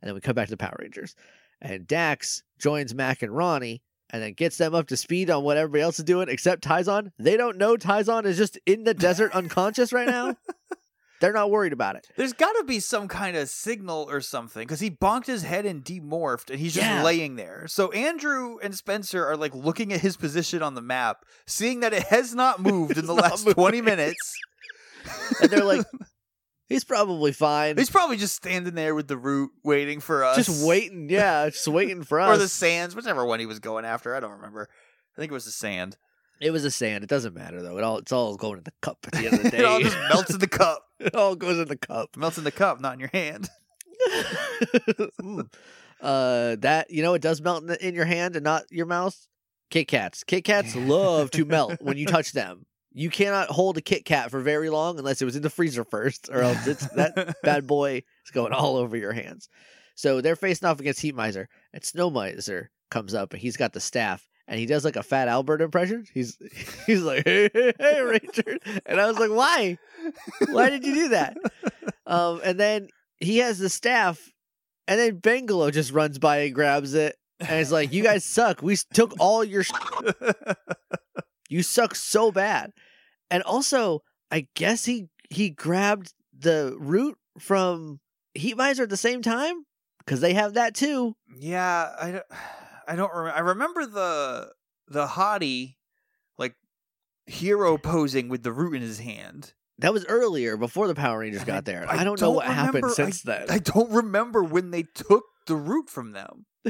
S1: And then we come back to the Power Rangers, and Dax joins Mack and Ronny, and then gets them up to speed on what everybody else is doing, except Tyzonn. They don't know Tyzonn is just in the desert unconscious right now. They're not worried about it.
S2: There's got to be some kind of signal or something because he bonked his head and demorphed, and he's just
S1: Yeah.
S2: laying there. So Andrew and Spencer are like looking at his position on the map, seeing that it has not moved in the last 20 minutes.
S1: And they're like, he's probably fine.
S2: He's probably just standing there with the root, waiting for us.
S1: just waiting. Yeah, just waiting for us.
S2: or the sands, whichever one he was going after. I don't remember. I think it was the sand.
S1: it was a sand. It doesn't matter though. It all it's all going in the cup at the end of the day.
S2: it all just melts in the cup.
S1: It all goes in the cup.
S2: melts in the cup, not in your hand.
S1: Mm. uh, that you know it does melt in, the, in your hand and not your mouth. Kit Kats. Kit Kats love to melt when you touch them. You cannot hold a Kit Kat for very long unless it was in the freezer first, or else it's that bad boy is going all over your hands. So they're facing off against Heat Miser, and Snow Miser comes up and he's got the staff, and he does like a Fat Albert impression. He's he's like, "Hey, hey, hey, Ranger," and I was like, "Why? Why did you do that?" Um, and then he has the staff, and then Benglo just runs by and grabs it, and it's like, "You guys suck. We took all your. Sh- you suck so bad." And also, I guess he he grabbed the root from Heat Miser at the same time because they have that too.
S2: yeah, I don't, I don't remember. I remember the the hottie, like hero posing with the root in his hand.
S1: That was earlier before the Power Rangers got there.
S2: I
S1: I, don't, know
S2: don't
S1: what happened
S2: remember-
S1: since then.
S2: I don't remember when they took the root from them.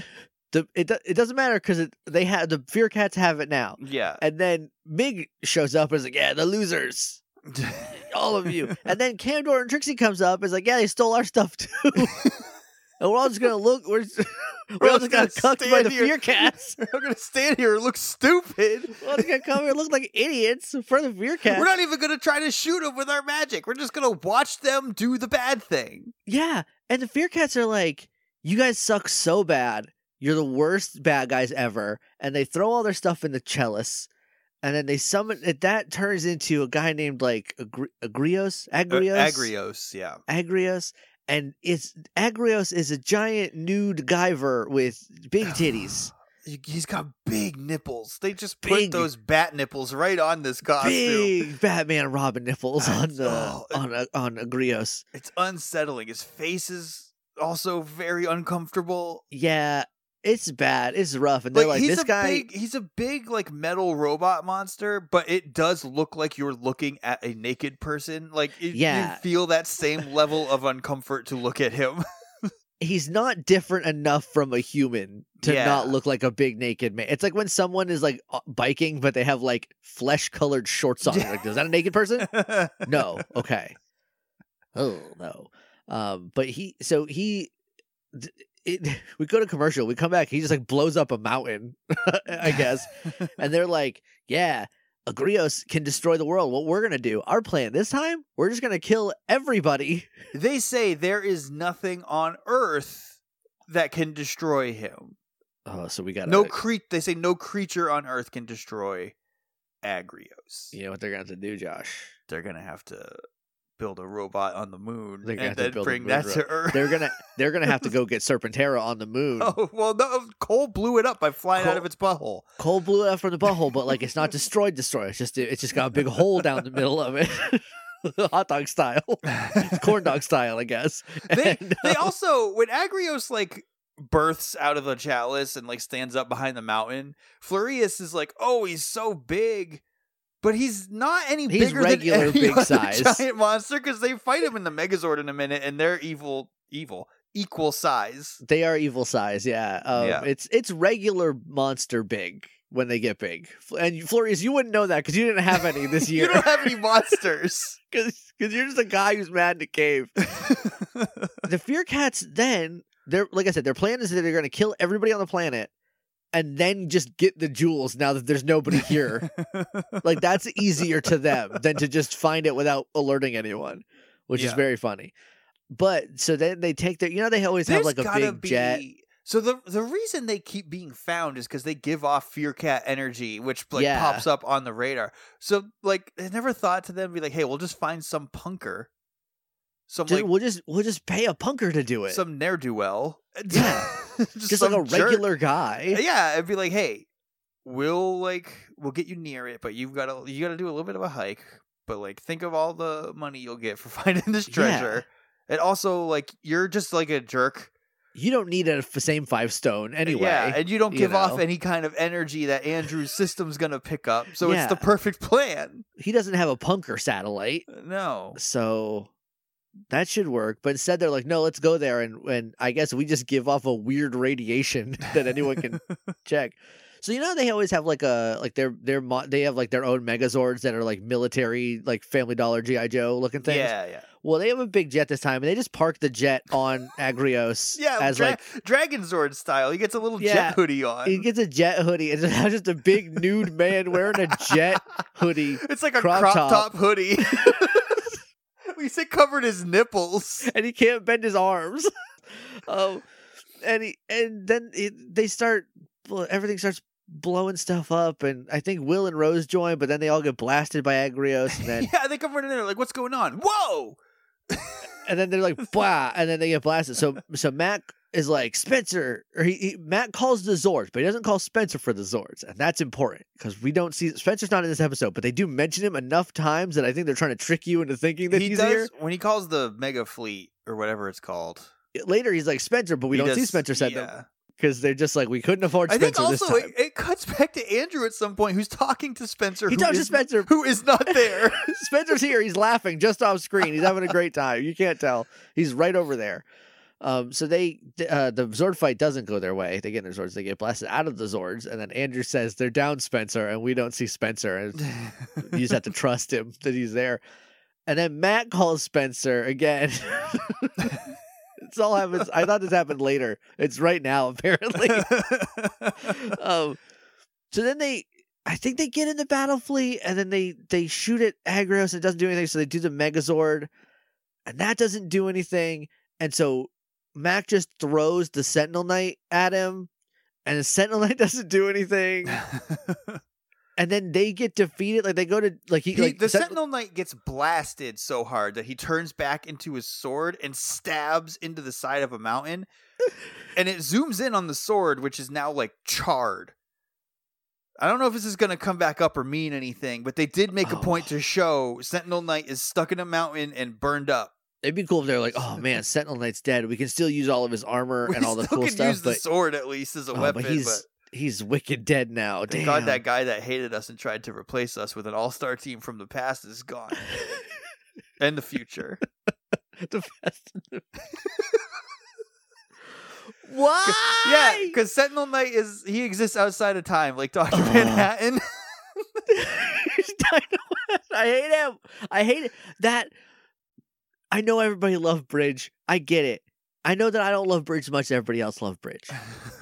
S1: the, it it doesn't matter because they have the Fear Cats have it now.
S2: Yeah.
S1: And then Mig shows up and is like, "Yeah, the losers, all of you." and then Kamdor and Trixie comes up and is like, "Yeah, they stole our stuff too." and we're all just gonna look. We're just, we're all just gonna
S2: gonna
S1: cucked by the
S2: here.
S1: Fear Cats.
S2: We're gonna stand here and look stupid.
S1: we're all just gonna come here and look like idiots for the Fear Cats.
S2: We're not even gonna try to shoot them with our magic. We're just gonna watch them do the bad thing.
S1: Yeah, and the Fear Cats are like, "You guys suck so bad. You're the worst bad guys ever." And they throw all their stuff in the chalice, and then they summon. It, that turns into a guy named like Agri- Agrios, Agrios,
S2: Uh, Agrios, yeah.
S1: Agrios, and it's Agrios is a giant nude Guyver with big titties,
S2: He- He's got big nipples. They just put
S1: Big-
S2: those bat nipples right on this costume.
S1: big Batman Robin nipples on the
S2: Oh,
S1: on uh, on Agrios.
S2: It's unsettling. His face is also very uncomfortable.
S1: Yeah, it's bad. It's rough, and they're like,
S2: he's
S1: this
S2: a
S1: guy.
S2: big he's a big like metal robot monster, but it does look like you're looking at a naked person. Like it,
S1: Yeah.
S2: you feel that same level of uncomfort to look at him.
S1: he's not different enough from a human to
S2: Yeah.
S1: not look like a big naked man. It's like when someone is like uh, biking, but they have like flesh colored shorts on. Like, is that a naked person? no. Okay. Oh no. Um, but he, so he, it, we go to commercial. We come back. He just like blows up a mountain, I guess. and they're like, "Yeah, Agrios can destroy the world. What we're gonna do? Our plan this time? We're just gonna kill everybody."
S2: they say there is nothing on Earth that can destroy him.
S1: Oh, so we got
S2: No cre- they say no creature on Earth can destroy Agrios.
S1: You know what they're gonna have to do, Josh?
S2: They're gonna have to build a robot on the moon
S1: They're gonna
S2: and
S1: have to
S2: then bring that to Earth.
S1: They're gonna they're gonna have to go get Serpentera on the moon.
S2: Oh well, no. Cole blew it up by flying out of its butthole.
S1: Cole blew it out from the butthole, but like it's not destroyed, destroyed. It's just it's just got a big hole down the middle of it, hot dog style, corn dog style, I guess.
S2: they
S1: And,
S2: they
S1: um,
S2: also when Agrios like births out of the chalice and like stands up behind the mountain, Flurious is like, oh, he's so big. But he's not any
S1: He's
S2: bigger
S1: regular
S2: than any
S1: big
S2: other
S1: size.
S2: giant monster because they fight him in the Megazord in a minute, and they're evil, evil, equal size.
S1: they are evil size. Yeah, um,
S2: Yeah.
S1: it's it's regular monster big. when they get big. And Flurious, you wouldn't know that because you didn't have any this year.
S2: you don't have any monsters.
S1: Because you're just a guy who's mad in a cave. the Fear Cats then they're like I said, their plan is that they're going to kill everybody on the planet and then just get the jewels now that there's nobody here. like that's easier to them than to just find it without alerting anyone, which is very funny. But so then they take their, you know, they always have like a big jet.
S2: So the the reason they keep being found is because they give off fear cat energy, which like
S1: Yeah.
S2: pops up on the radar. So like, I never thought to them be like, hey, we'll just find some punker, some like
S1: we'll just we'll just pay a punker to do it,
S2: some ne'er do well,
S1: Yeah.
S2: just,
S1: just like a
S2: jerk.
S1: regular guy.
S2: Uh, yeah, it'd be like, hey, we'll like we'll get you near it, but you've got to you got to do a little bit of a hike. But like, think of all the money you'll get for finding this
S1: Yeah.
S2: treasure. And also, like, you're just like a jerk
S1: You don't need a f- same five stone anyway.
S2: Yeah, and you don't
S1: you
S2: give off any kind of energy that Andrew's system's gonna pick up. So
S1: Yeah.
S2: it's the perfect plan.
S1: he doesn't have a punker satellite.
S2: No.
S1: So that should work. But instead, they're like, no, let's go there. And, and I guess we just give off a weird radiation that anyone can check. So you know they always have like a like their their mo- they have like their own Megazords that are like military like Family Dollar GI Joe looking things.
S2: Yeah, yeah.
S1: Well, they have a big jet this time, and they just park the jet on Agrios
S2: Yeah,
S1: as
S2: dra-
S1: like
S2: Dragon Zord style. He gets a little
S1: Yeah.
S2: jet hoodie on.
S1: he gets a jet hoodie and it's just a big nude man wearing a jet hoodie,
S2: it's like a
S1: crop
S2: crop,
S1: top.
S2: top. hoodie. We said covered his nipples.
S1: and he can't bend his arms. um, and he and then it, they start everything starts blowing stuff up, and I think Will and Rose join, but then they all get blasted by Agrios, and then
S2: yeah, they come running in there like, what's going on? Whoa!
S1: and then they're like blah, and then they get blasted. So so Mack is like Spencer, or he, he Mack calls the Zords, but he doesn't call Spencer for the Zords, and that's important because we don't see Spencer's not in this episode, but they do mention him enough times that I think they're trying to trick you into thinking that
S2: he
S1: he's
S2: does
S1: here.
S2: when he calls the mega fleet or whatever it's called.
S1: Later, he's like Spencer, but we
S2: he
S1: don't see
S2: does-
S1: Spencer send them because they're just like we couldn't afford Spencer.
S2: I think also it, it cuts back to Andrew at some point, who's talking to Spencer.
S1: He talks to Spencer.
S2: who is not there.
S1: Spencer's here. He's laughing just off screen. He's having a great time. You can't tell. He's right over there. Um, so they uh, the Zord fight doesn't go their way. They get in their Zords. They get blasted out of the Zords, and then Andrew says they're down Spencer, and we don't see Spencer. And you just have to trust him that he's there. And then Mack calls Spencer again. it's all happens. I thought this happened later. It's right now, apparently. um, so then they, I think they get in the battle fleet, and then they they shoot at Agrios. and It doesn't do anything. So they do the Megazord, and that doesn't do anything. And so Mack just throws the Sentinel Knight at him, and the Sentinel Knight doesn't do anything. And then they get defeated. Like they go to like he,
S2: He-
S1: like
S2: the
S1: Sen-
S2: Sentinel Knight gets blasted so hard that he turns back into his sword and stabs into the side of a mountain. and it zooms in on the sword, which is now like charred. I don't know if this is going to come back up or mean anything, but they did make a oh. point
S1: Oh.
S2: to show Sentinel Knight is stuck in a mountain and burned up.
S1: It'd be cool if they're like, oh man, Sentinel Knight's dead. We can still use all of his armor
S2: We
S1: and all the cool
S2: can
S1: stuff,
S2: use the
S1: but,
S2: sword at least as a
S1: oh,
S2: weapon.
S1: but he's he's wicked dead now.
S2: Thank
S1: Damn.
S2: God that guy that hated us and tried to replace us with an all-star team from the past is gone. and the future.
S1: the the- Why?
S2: Yeah, because Sentinel Knight is he exists outside of time, like Doctor
S1: Ugh.
S2: Manhattan.
S1: I hate him. I hate it. That I know everybody loved Bridge. I get it. I know that I don't love Bridge as much as everybody else loved Bridge.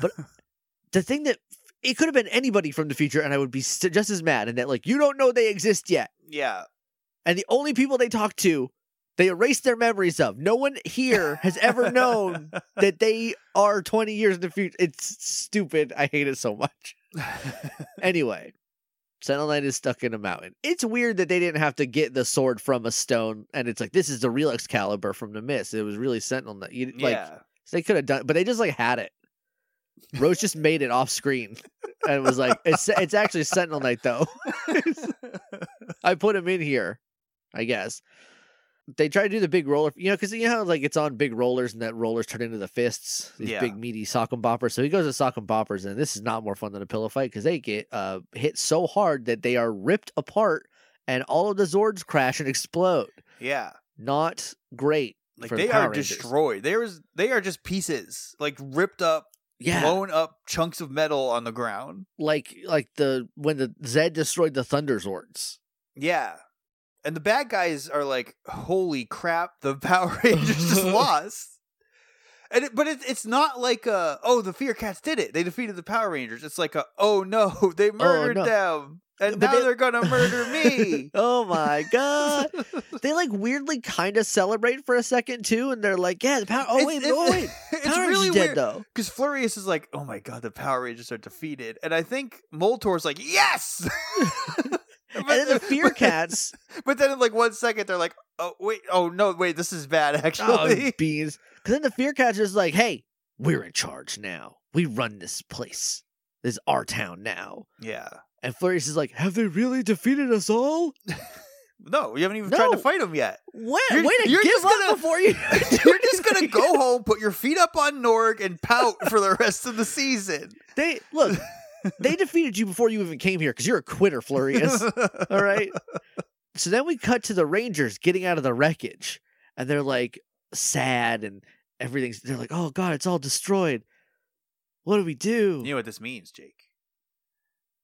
S1: But- The thing that it could have been anybody from the future, and I would be just as mad. And that like you don't know they exist yet.
S2: yeah,
S1: and the only people they talk to they erase their memories of no one here has ever known that they are 20 years in the future it's stupid i hate it so much anyway sentinel knight is stuck in a mountain it's weird that they didn't have to get the sword from a stone and it's like this is the real excalibur from the mist it was really sentinel knight you, like
S2: yeah.
S1: they could have done but they just like had it rose just made it off screen and was like it's it's actually sentinel knight though I put him in here, I guess. They try to do the big roller, you know, because you know how like it's on big rollers and that rollers turn into the fists, these
S2: Yeah.
S1: big meaty sock and boppers. So he goes to sock and boppers, and this is not more fun than a pillow fight because they get uh, hit so hard that they are ripped apart, and all of the Zords crash and explode.
S2: yeah.
S1: Not great.
S2: Like
S1: the
S2: they
S1: Power
S2: are
S1: Rangers.
S2: destroyed. There is they are just pieces, like ripped up
S1: Yeah,
S2: blown up chunks of metal on the ground.
S1: like like the when the Zed destroyed the Thunder Zords.
S2: Yeah. And the bad guys are like, holy crap, the Power Rangers just lost. And it, but it, it's not like a, oh, the Fear Cats did it. They defeated the Power Rangers. It's like a, oh no, they oh, murdered
S1: no.
S2: them. And
S1: But
S2: now
S1: they-
S2: are going to murder me.
S1: Oh my god! they like weirdly kind of celebrate for a second too, and they're like, "Yeah, the power." Oh wait,
S2: it-
S1: oh wait,
S2: it's
S1: Power Rangers
S2: really
S1: dead
S2: weird.
S1: though.
S2: Because Flurious is like, oh my god, the Power Rangers are defeated. And I think Moltor's like, yes! But,
S1: And then the Fear
S2: but-
S1: Cats,
S2: But then in like one second, they're like, oh, wait, oh no, wait, this is bad
S1: oh
S2: actually.
S1: beans. Because then the Fear Cats is like, "Hey, we're in charge now. We run this place. This is our town now."
S2: yeah.
S1: And Flurious is like, "Have they really defeated us all?
S2: No, you haven't even tried to fight them yet.
S1: What?
S2: You're-
S1: Way to
S2: you're
S1: give
S2: just
S1: up
S2: gonna-
S1: before you.
S2: You're just gonna go home, put your feet up on Norg, and pout for the rest of the season.
S1: They look. They defeated you before you even came here because you're a quitter, Flurious. All right. So then we cut to the Rangers getting out of the wreckage, and they're like sad and everything's. They're like, "Oh God, it's all destroyed. What do we do?"
S2: You know what this means, Jake?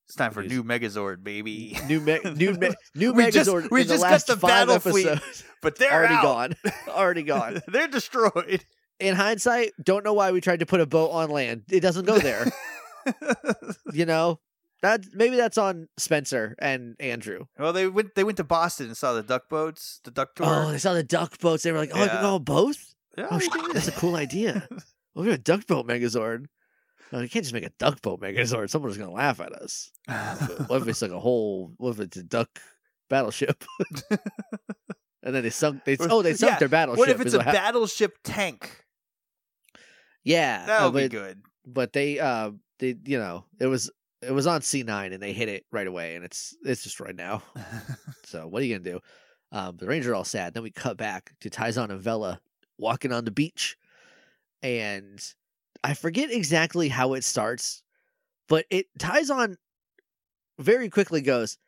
S2: It's time for new Megazord, baby.
S1: New me- new me- new
S2: We just-
S1: Megazord
S2: we
S1: in the
S2: just got the battle fleet. But they're
S1: already
S2: out.
S1: gone. already gone.
S2: they're destroyed.
S1: In hindsight, don't know why we tried to put a boat on land. It doesn't go there. you know that maybe that's on Spencer and Andrew.
S2: well, they went. They went to Boston and saw the duck boats, the duck tour.
S1: Oh, they saw the duck boats. They were like, "Oh, I can go on both."
S2: yeah,
S1: Oh, shit, that's a cool idea. We're gonna duck boat Megazord. No, you can't just make a duck boat Megazord. Someone's gonna laugh at us. What if it's like a whole? What if it's a duck battleship? and then they sunk. They oh, they sunk
S2: Yeah,
S1: their battleship.
S2: what if it's a battleship tank?
S1: yeah,
S2: that would
S1: uh,
S2: be good.
S1: but they uh they you know it was it was on C nine and they hit it right away and it's it's destroyed now. So what are you gonna do? Um, the Rangers are all sad. Then we cut back to Tyzonn and Vella walking on the beach, and I forget exactly how it starts, but it Tyzonn very quickly goes,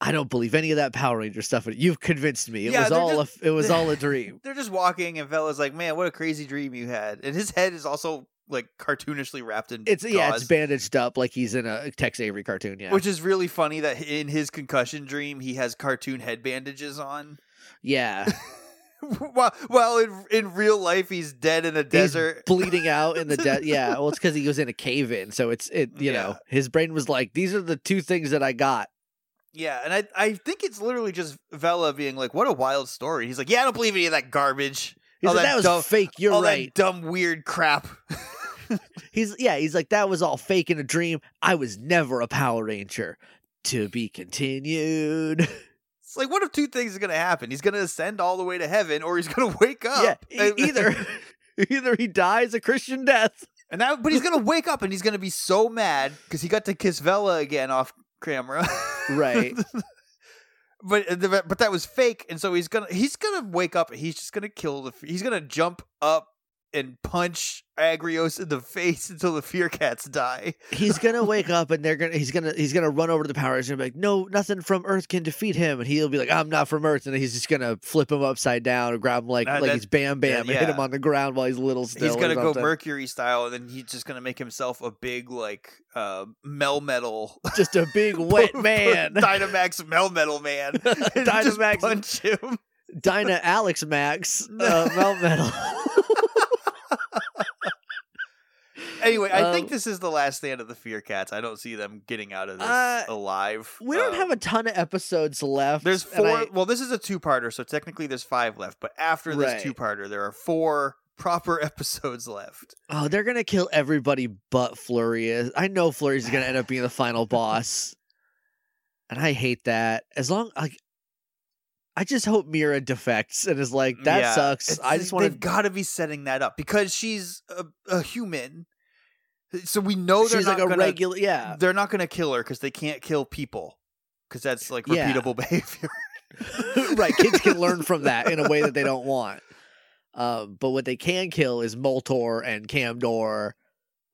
S1: "I don't believe any of that Power Ranger stuff. You've convinced me. It
S2: Yeah,
S1: was all
S2: just-
S1: a, it was all a dream."
S2: They're just walking, and Vella's like, "Man, what a crazy dream you had!" And his head is also like cartoonishly wrapped in
S1: It's yeah, it's bandaged up like he's in a Tex Avery cartoon. Yeah,
S2: which is really funny that in his concussion dream he has cartoon head bandages on.
S1: yeah,
S2: while while in in real life he's dead in a
S1: He's
S2: desert.
S1: bleeding out in the desert. Yeah, well, it's because he was in a cave in, so it's it. You
S2: Yeah.
S1: know, his brain was like, "These are the two things that I got."
S2: Yeah, and I I think it's literally just Vella being like, "What a wild story." He's like, "Yeah, I don't believe any of that garbage.
S1: He's
S2: All
S1: like,
S2: that
S1: "That was
S2: dumb-
S1: fake. You're
S2: all
S1: right."
S2: that dumb weird crap."
S1: He's yeah, he's like, "That was all fake in a dream. I was never a Power Ranger." To be continued.
S2: It's like, one of two things is gonna happen? He's gonna ascend all the way to heaven, or he's gonna wake up.
S1: yeah, e- either either he dies a Christian death.
S2: And that, but he's gonna wake up and he's gonna be so mad because he got to kiss Vella again off camera.
S1: Right.
S2: but uh, but that was fake, and so he's gonna he's gonna wake up and he's just gonna kill the he's gonna jump up and punch Agrios in the face until the Fear Cats die.
S1: He's gonna wake up and they're gonna he's gonna he's gonna run over to the Power Rangers and be like, "No, nothing from Earth can defeat him." And he'll be like, "I'm not from Earth," and he's just gonna flip him upside down or grab him like
S2: Uh,
S1: like
S2: that-
S1: he's Bam Bam
S2: yeah,
S1: and hit him on the ground while he's little still.
S2: he's
S1: or
S2: gonna go
S1: something.
S2: Mercury style, and then he's just gonna make himself a big like uh Melmetal
S1: just a big wet man.
S2: Dynamax Melmetal man. and just
S1: Dynamax-
S2: punch him.
S1: Dinah Alex Max uh, Melt Metal.
S2: Anyway, I
S1: Um,
S2: think this is the last stand of the Fear Cats. I don't see them getting out of this
S1: Uh,
S2: alive.
S1: we don't have a
S2: Um,
S1: ton of episodes left.
S2: There's four.
S1: I-
S2: well, this is a two-parter, so technically there's five left. But after this
S1: Right.
S2: two-parter, there are four proper episodes left.
S1: oh, they're gonna kill everybody but Flurious. I know Flurious is gonna end up being the final boss, and I hate that. As long like, I just hope Mira defects and is like, "That
S2: Yeah,
S1: sucks." I just want
S2: They've got to be setting that up because she's a, a human, so we know they're
S1: She's
S2: not
S1: like a
S2: gonna,
S1: regular, yeah.
S2: They're not going to kill her because they can't kill people because that's like
S1: Yeah.
S2: repeatable behavior.
S1: right, kids can learn from that in a way that they don't want. Um, but what they can kill is Moltor and Kamdor,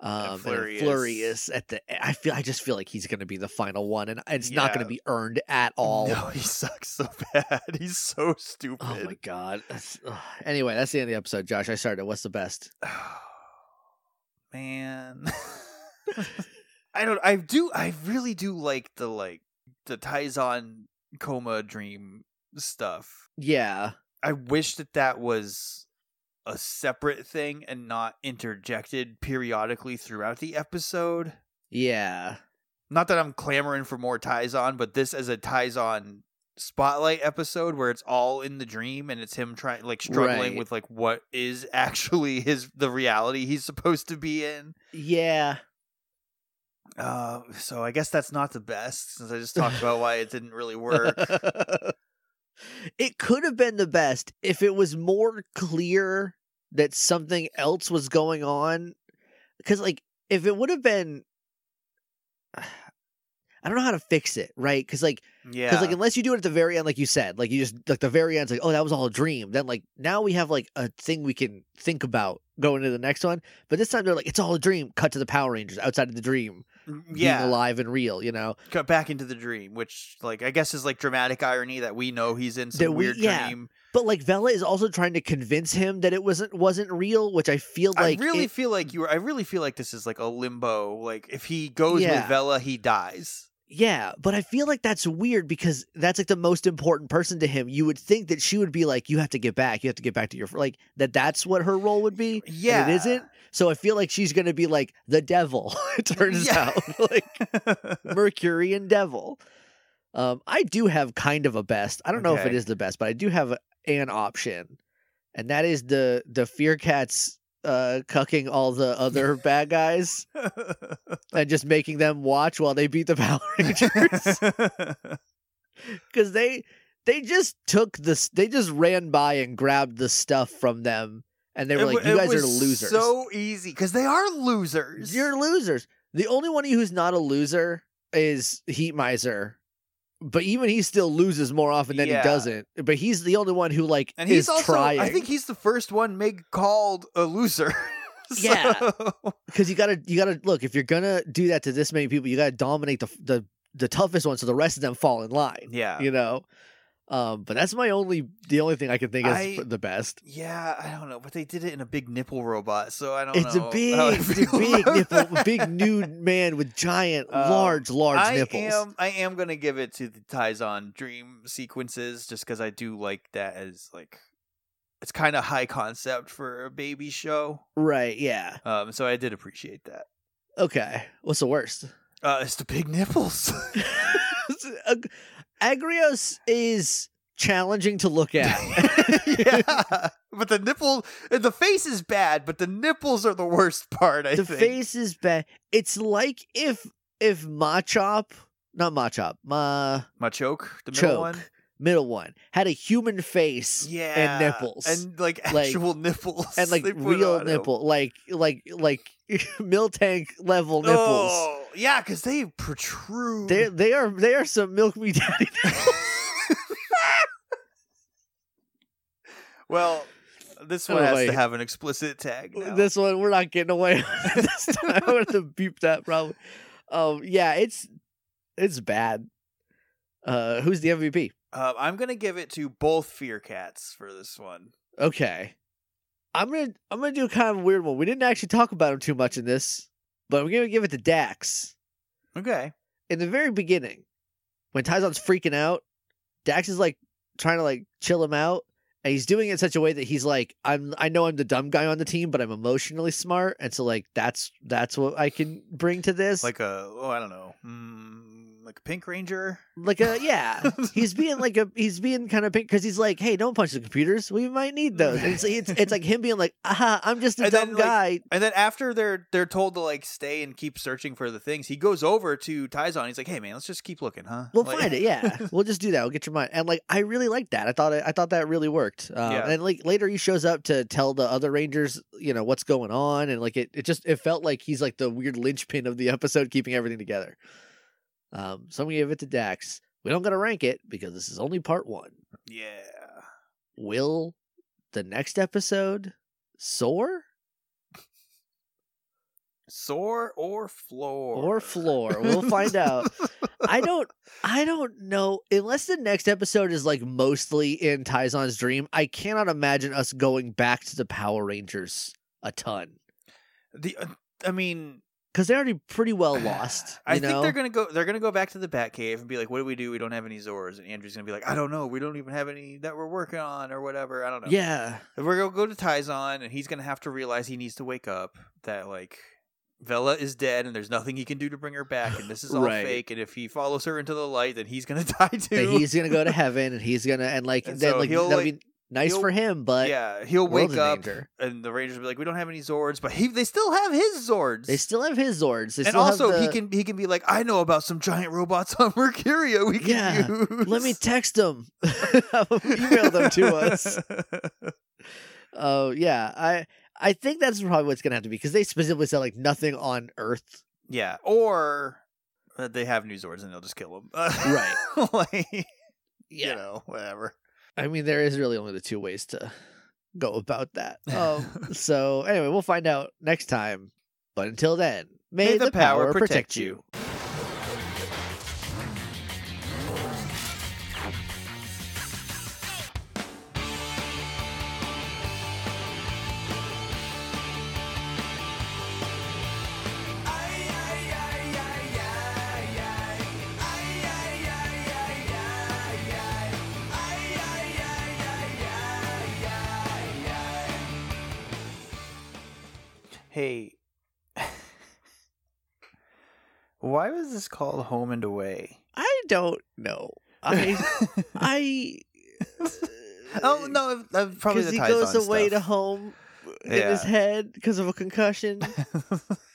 S1: um, and
S2: Flurious.
S1: Flurious at the. I feel. I just feel like he's going to be the final one, and it's not going to be earned at all.
S2: No, he sucks so bad. He's so stupid.
S1: Oh my god. That's. Anyway, that's the end of the episode. Josh, I started. What's the best?
S2: Man. I don't. I do. I really do like the like the Tyzonn coma dream stuff.
S1: Yeah.
S2: I wish that that was a separate thing and not interjected periodically throughout the episode.
S1: Yeah.
S2: Not that I'm clamoring for more Tyzonn, but this as a Tyzonn spotlight episode where it's all in the dream and it's him trying like struggling
S1: Right.
S2: with like what is actually his the reality he's supposed to be in.
S1: Yeah.
S2: Uh, so I guess that's not the best since I just talked about why it didn't really work.
S1: it could have been the best if it was more clear that something else was going on. Because, like, if it would have been. I don't know how to fix it, right? Because, like,
S2: yeah,
S1: Because like unless you do it at the very end, like you said, like you just like the very end's like, oh, that was all a dream. Then like now we have like a thing we can think about going to the next one. But this time they're like, it's all a dream. Cut to the Power Rangers outside of the dream, mm, being
S2: yeah,
S1: alive and real. You know,
S2: cut back into the dream, which like I guess is like dramatic irony that we know he's in some
S1: That we-
S2: weird
S1: yeah.
S2: dream.
S1: but like Vella is also trying to convince him that it wasn't wasn't real, which I feel like
S2: I really
S1: it-
S2: feel like you. Were, I really feel like this is like a limbo. Like if he goes
S1: Yeah.
S2: with Vella, he dies.
S1: Yeah, but I feel like that's weird because that's like the most important person to him. You would think that she would be like, "You have to get back. You have to get back to your fr-" like that." That's what her role would be.
S2: Yeah,
S1: it isn't. So I feel like she's gonna be like the devil. It turns
S2: Yeah.
S1: out like Mercurian devil. Um, I do have kind of a best. I don't know if it is the best, but I do have an option, and that is the the Fear Cats uh cucking all the other bad guys and just making them watch while they beat the Power Rangers. Because they they just took this they just ran by and grabbed the stuff from them and they were
S2: It
S1: like you guys are losers.
S2: So easy because they are losers.
S1: you're losers. The only one of you who's not a loser is heat miser but even he still loses more often than
S2: Yeah.
S1: he doesn't but he's the only one who like
S2: and he's
S1: is
S2: also.
S1: trying
S2: I think he's the first one Mig called a loser.
S1: Yeah. Because you gotta you gotta look if you're gonna do that to this many people you gotta dominate the the the toughest one so the rest of them fall in line
S2: yeah.
S1: you know um but that's my only the only thing i can think is
S2: I-
S1: the best
S2: Yeah, I don't know, but they did it in a big nipple robot, so I don't
S1: It's
S2: know.
S1: a big, it's a big nipple, big nude man with giant,
S2: Um,
S1: large, large
S2: I
S1: nipples.
S2: am I am gonna give it to the Tyzonn dream sequences just because I do like that as like it's kind of high concept for a baby show.
S1: Right? Yeah.
S2: Um, so I did appreciate that.
S1: Okay. What's the worst?
S2: Uh, it's the big nipples.
S1: Ag- Agrios is challenging to look at.
S2: yeah, but the nipple, the face is bad, but the nipples are the worst part. I think.
S1: the
S2: think.
S1: face is bad. It's like if if Machop, not Machop, Ma
S2: Machoke, the middle
S1: Choke,
S2: one.
S1: middle one had a human face
S2: Yeah,
S1: and nipples
S2: and like
S1: Like-
S2: actual nipples,
S1: and like real
S2: on him.
S1: nipple, like like like milk tank level nipples.
S2: Oh, yeah, because they protrude.
S1: They they are they are some milk me daddy
S2: well, this
S1: Oh,
S2: one has
S1: wait.
S2: to have an explicit tag. Now.
S1: This one we're not getting away with this time. I'm gonna beep that probably. Um, yeah, it's it's bad. Uh, who's the MVP?
S2: Uh, I'm gonna give it to both Fear Cats for this one.
S1: Okay, I'm gonna I'm gonna do kind of a weird one. We didn't actually talk about him too much in this, but I'm gonna give it to Dax.
S2: Okay.
S1: In the very beginning, when Tyzonn's freaking out, Dax is like trying to like chill him out, and he's doing it in such a way that he's like, "I'm I know I'm the dumb guy on the team, but I'm emotionally smart, and so like that's that's what I can bring to this."
S2: Like a oh I don't know, mm, like a Pink Ranger.
S1: like a yeah. He's being like a he's being kind of pink because he's like hey don't punch the computers. We might need those. And it's, it's, it's like him being like aha i'm just a
S2: And then,
S1: dumb
S2: like,
S1: guy.
S2: And then after they're they're told to like stay and keep searching for the things, he goes over to Tyzonn. He's like, "Hey man, let's just keep looking, huh?
S1: we'll
S2: Like-
S1: find it. Yeah. We'll just do that. We'll get your mind. And like i really like that. I thought it, i thought that really worked. Um,
S2: Yeah.
S1: and like later he shows up to tell the other rangers you know what's going on. And like it, it just it felt like he's like the weird linchpin of the episode keeping everything together um so i'm gonna give it to dax we don't gotta rank it because this is only part one.
S2: Yeah.
S1: will the next episode soar?
S2: Soar or floor?
S1: Or floor. We'll find out. I don't i don't know. Unless the next episode is like mostly in Tyzonn's dream i cannot imagine us going back to the power rangers a ton.
S2: The uh, I mean,
S1: because they're already pretty well lost.
S2: I
S1: you
S2: think they're gonna go. They're gonna go back to the Batcave and be like, "What do we do? We don't have any Zords." And Andrew's gonna be like, "I don't know. We don't even have any that we're working on or whatever. I don't know."
S1: Yeah,
S2: we're gonna go to Tyzonn, and he's gonna have to realize he needs to wake up. That like Vella is dead, and there's nothing he can do to bring her back, and this is all
S1: Right.
S2: fake. And if he follows her into the light, then he's gonna die too.
S1: that he's gonna go to heaven, and he's gonna and like
S2: And
S1: then
S2: so
S1: like
S2: he'll, like-
S1: be nice
S2: he'll-
S1: for him, but
S2: yeah, he'll wake up, and the Rangers will be like, "We don't have any Zords," but he they still have his Zords.
S1: they still have his Zords. They
S2: and also
S1: have
S2: he can he can be like, "I know about some giant robots on Mercuria we can
S1: Yeah,
S2: use."
S1: Let me text them. Email them to us. Oh yeah, I I think that's probably what's gonna have to be because they specifically said like nothing on Earth.
S2: Yeah, or uh, they have new Zords and they'll just kill them.
S1: Right.
S2: like,
S1: Yeah,
S2: you know, whatever.
S1: I mean there is really only the two ways to go about that. Um, so anyway, we'll find out next time. But until then, may, the, power, protect you.
S2: Hey, why was this called Home and Away?
S1: I don't know. I I.
S2: oh no, uh, probably
S1: because he goes away to home in his head because of a concussion.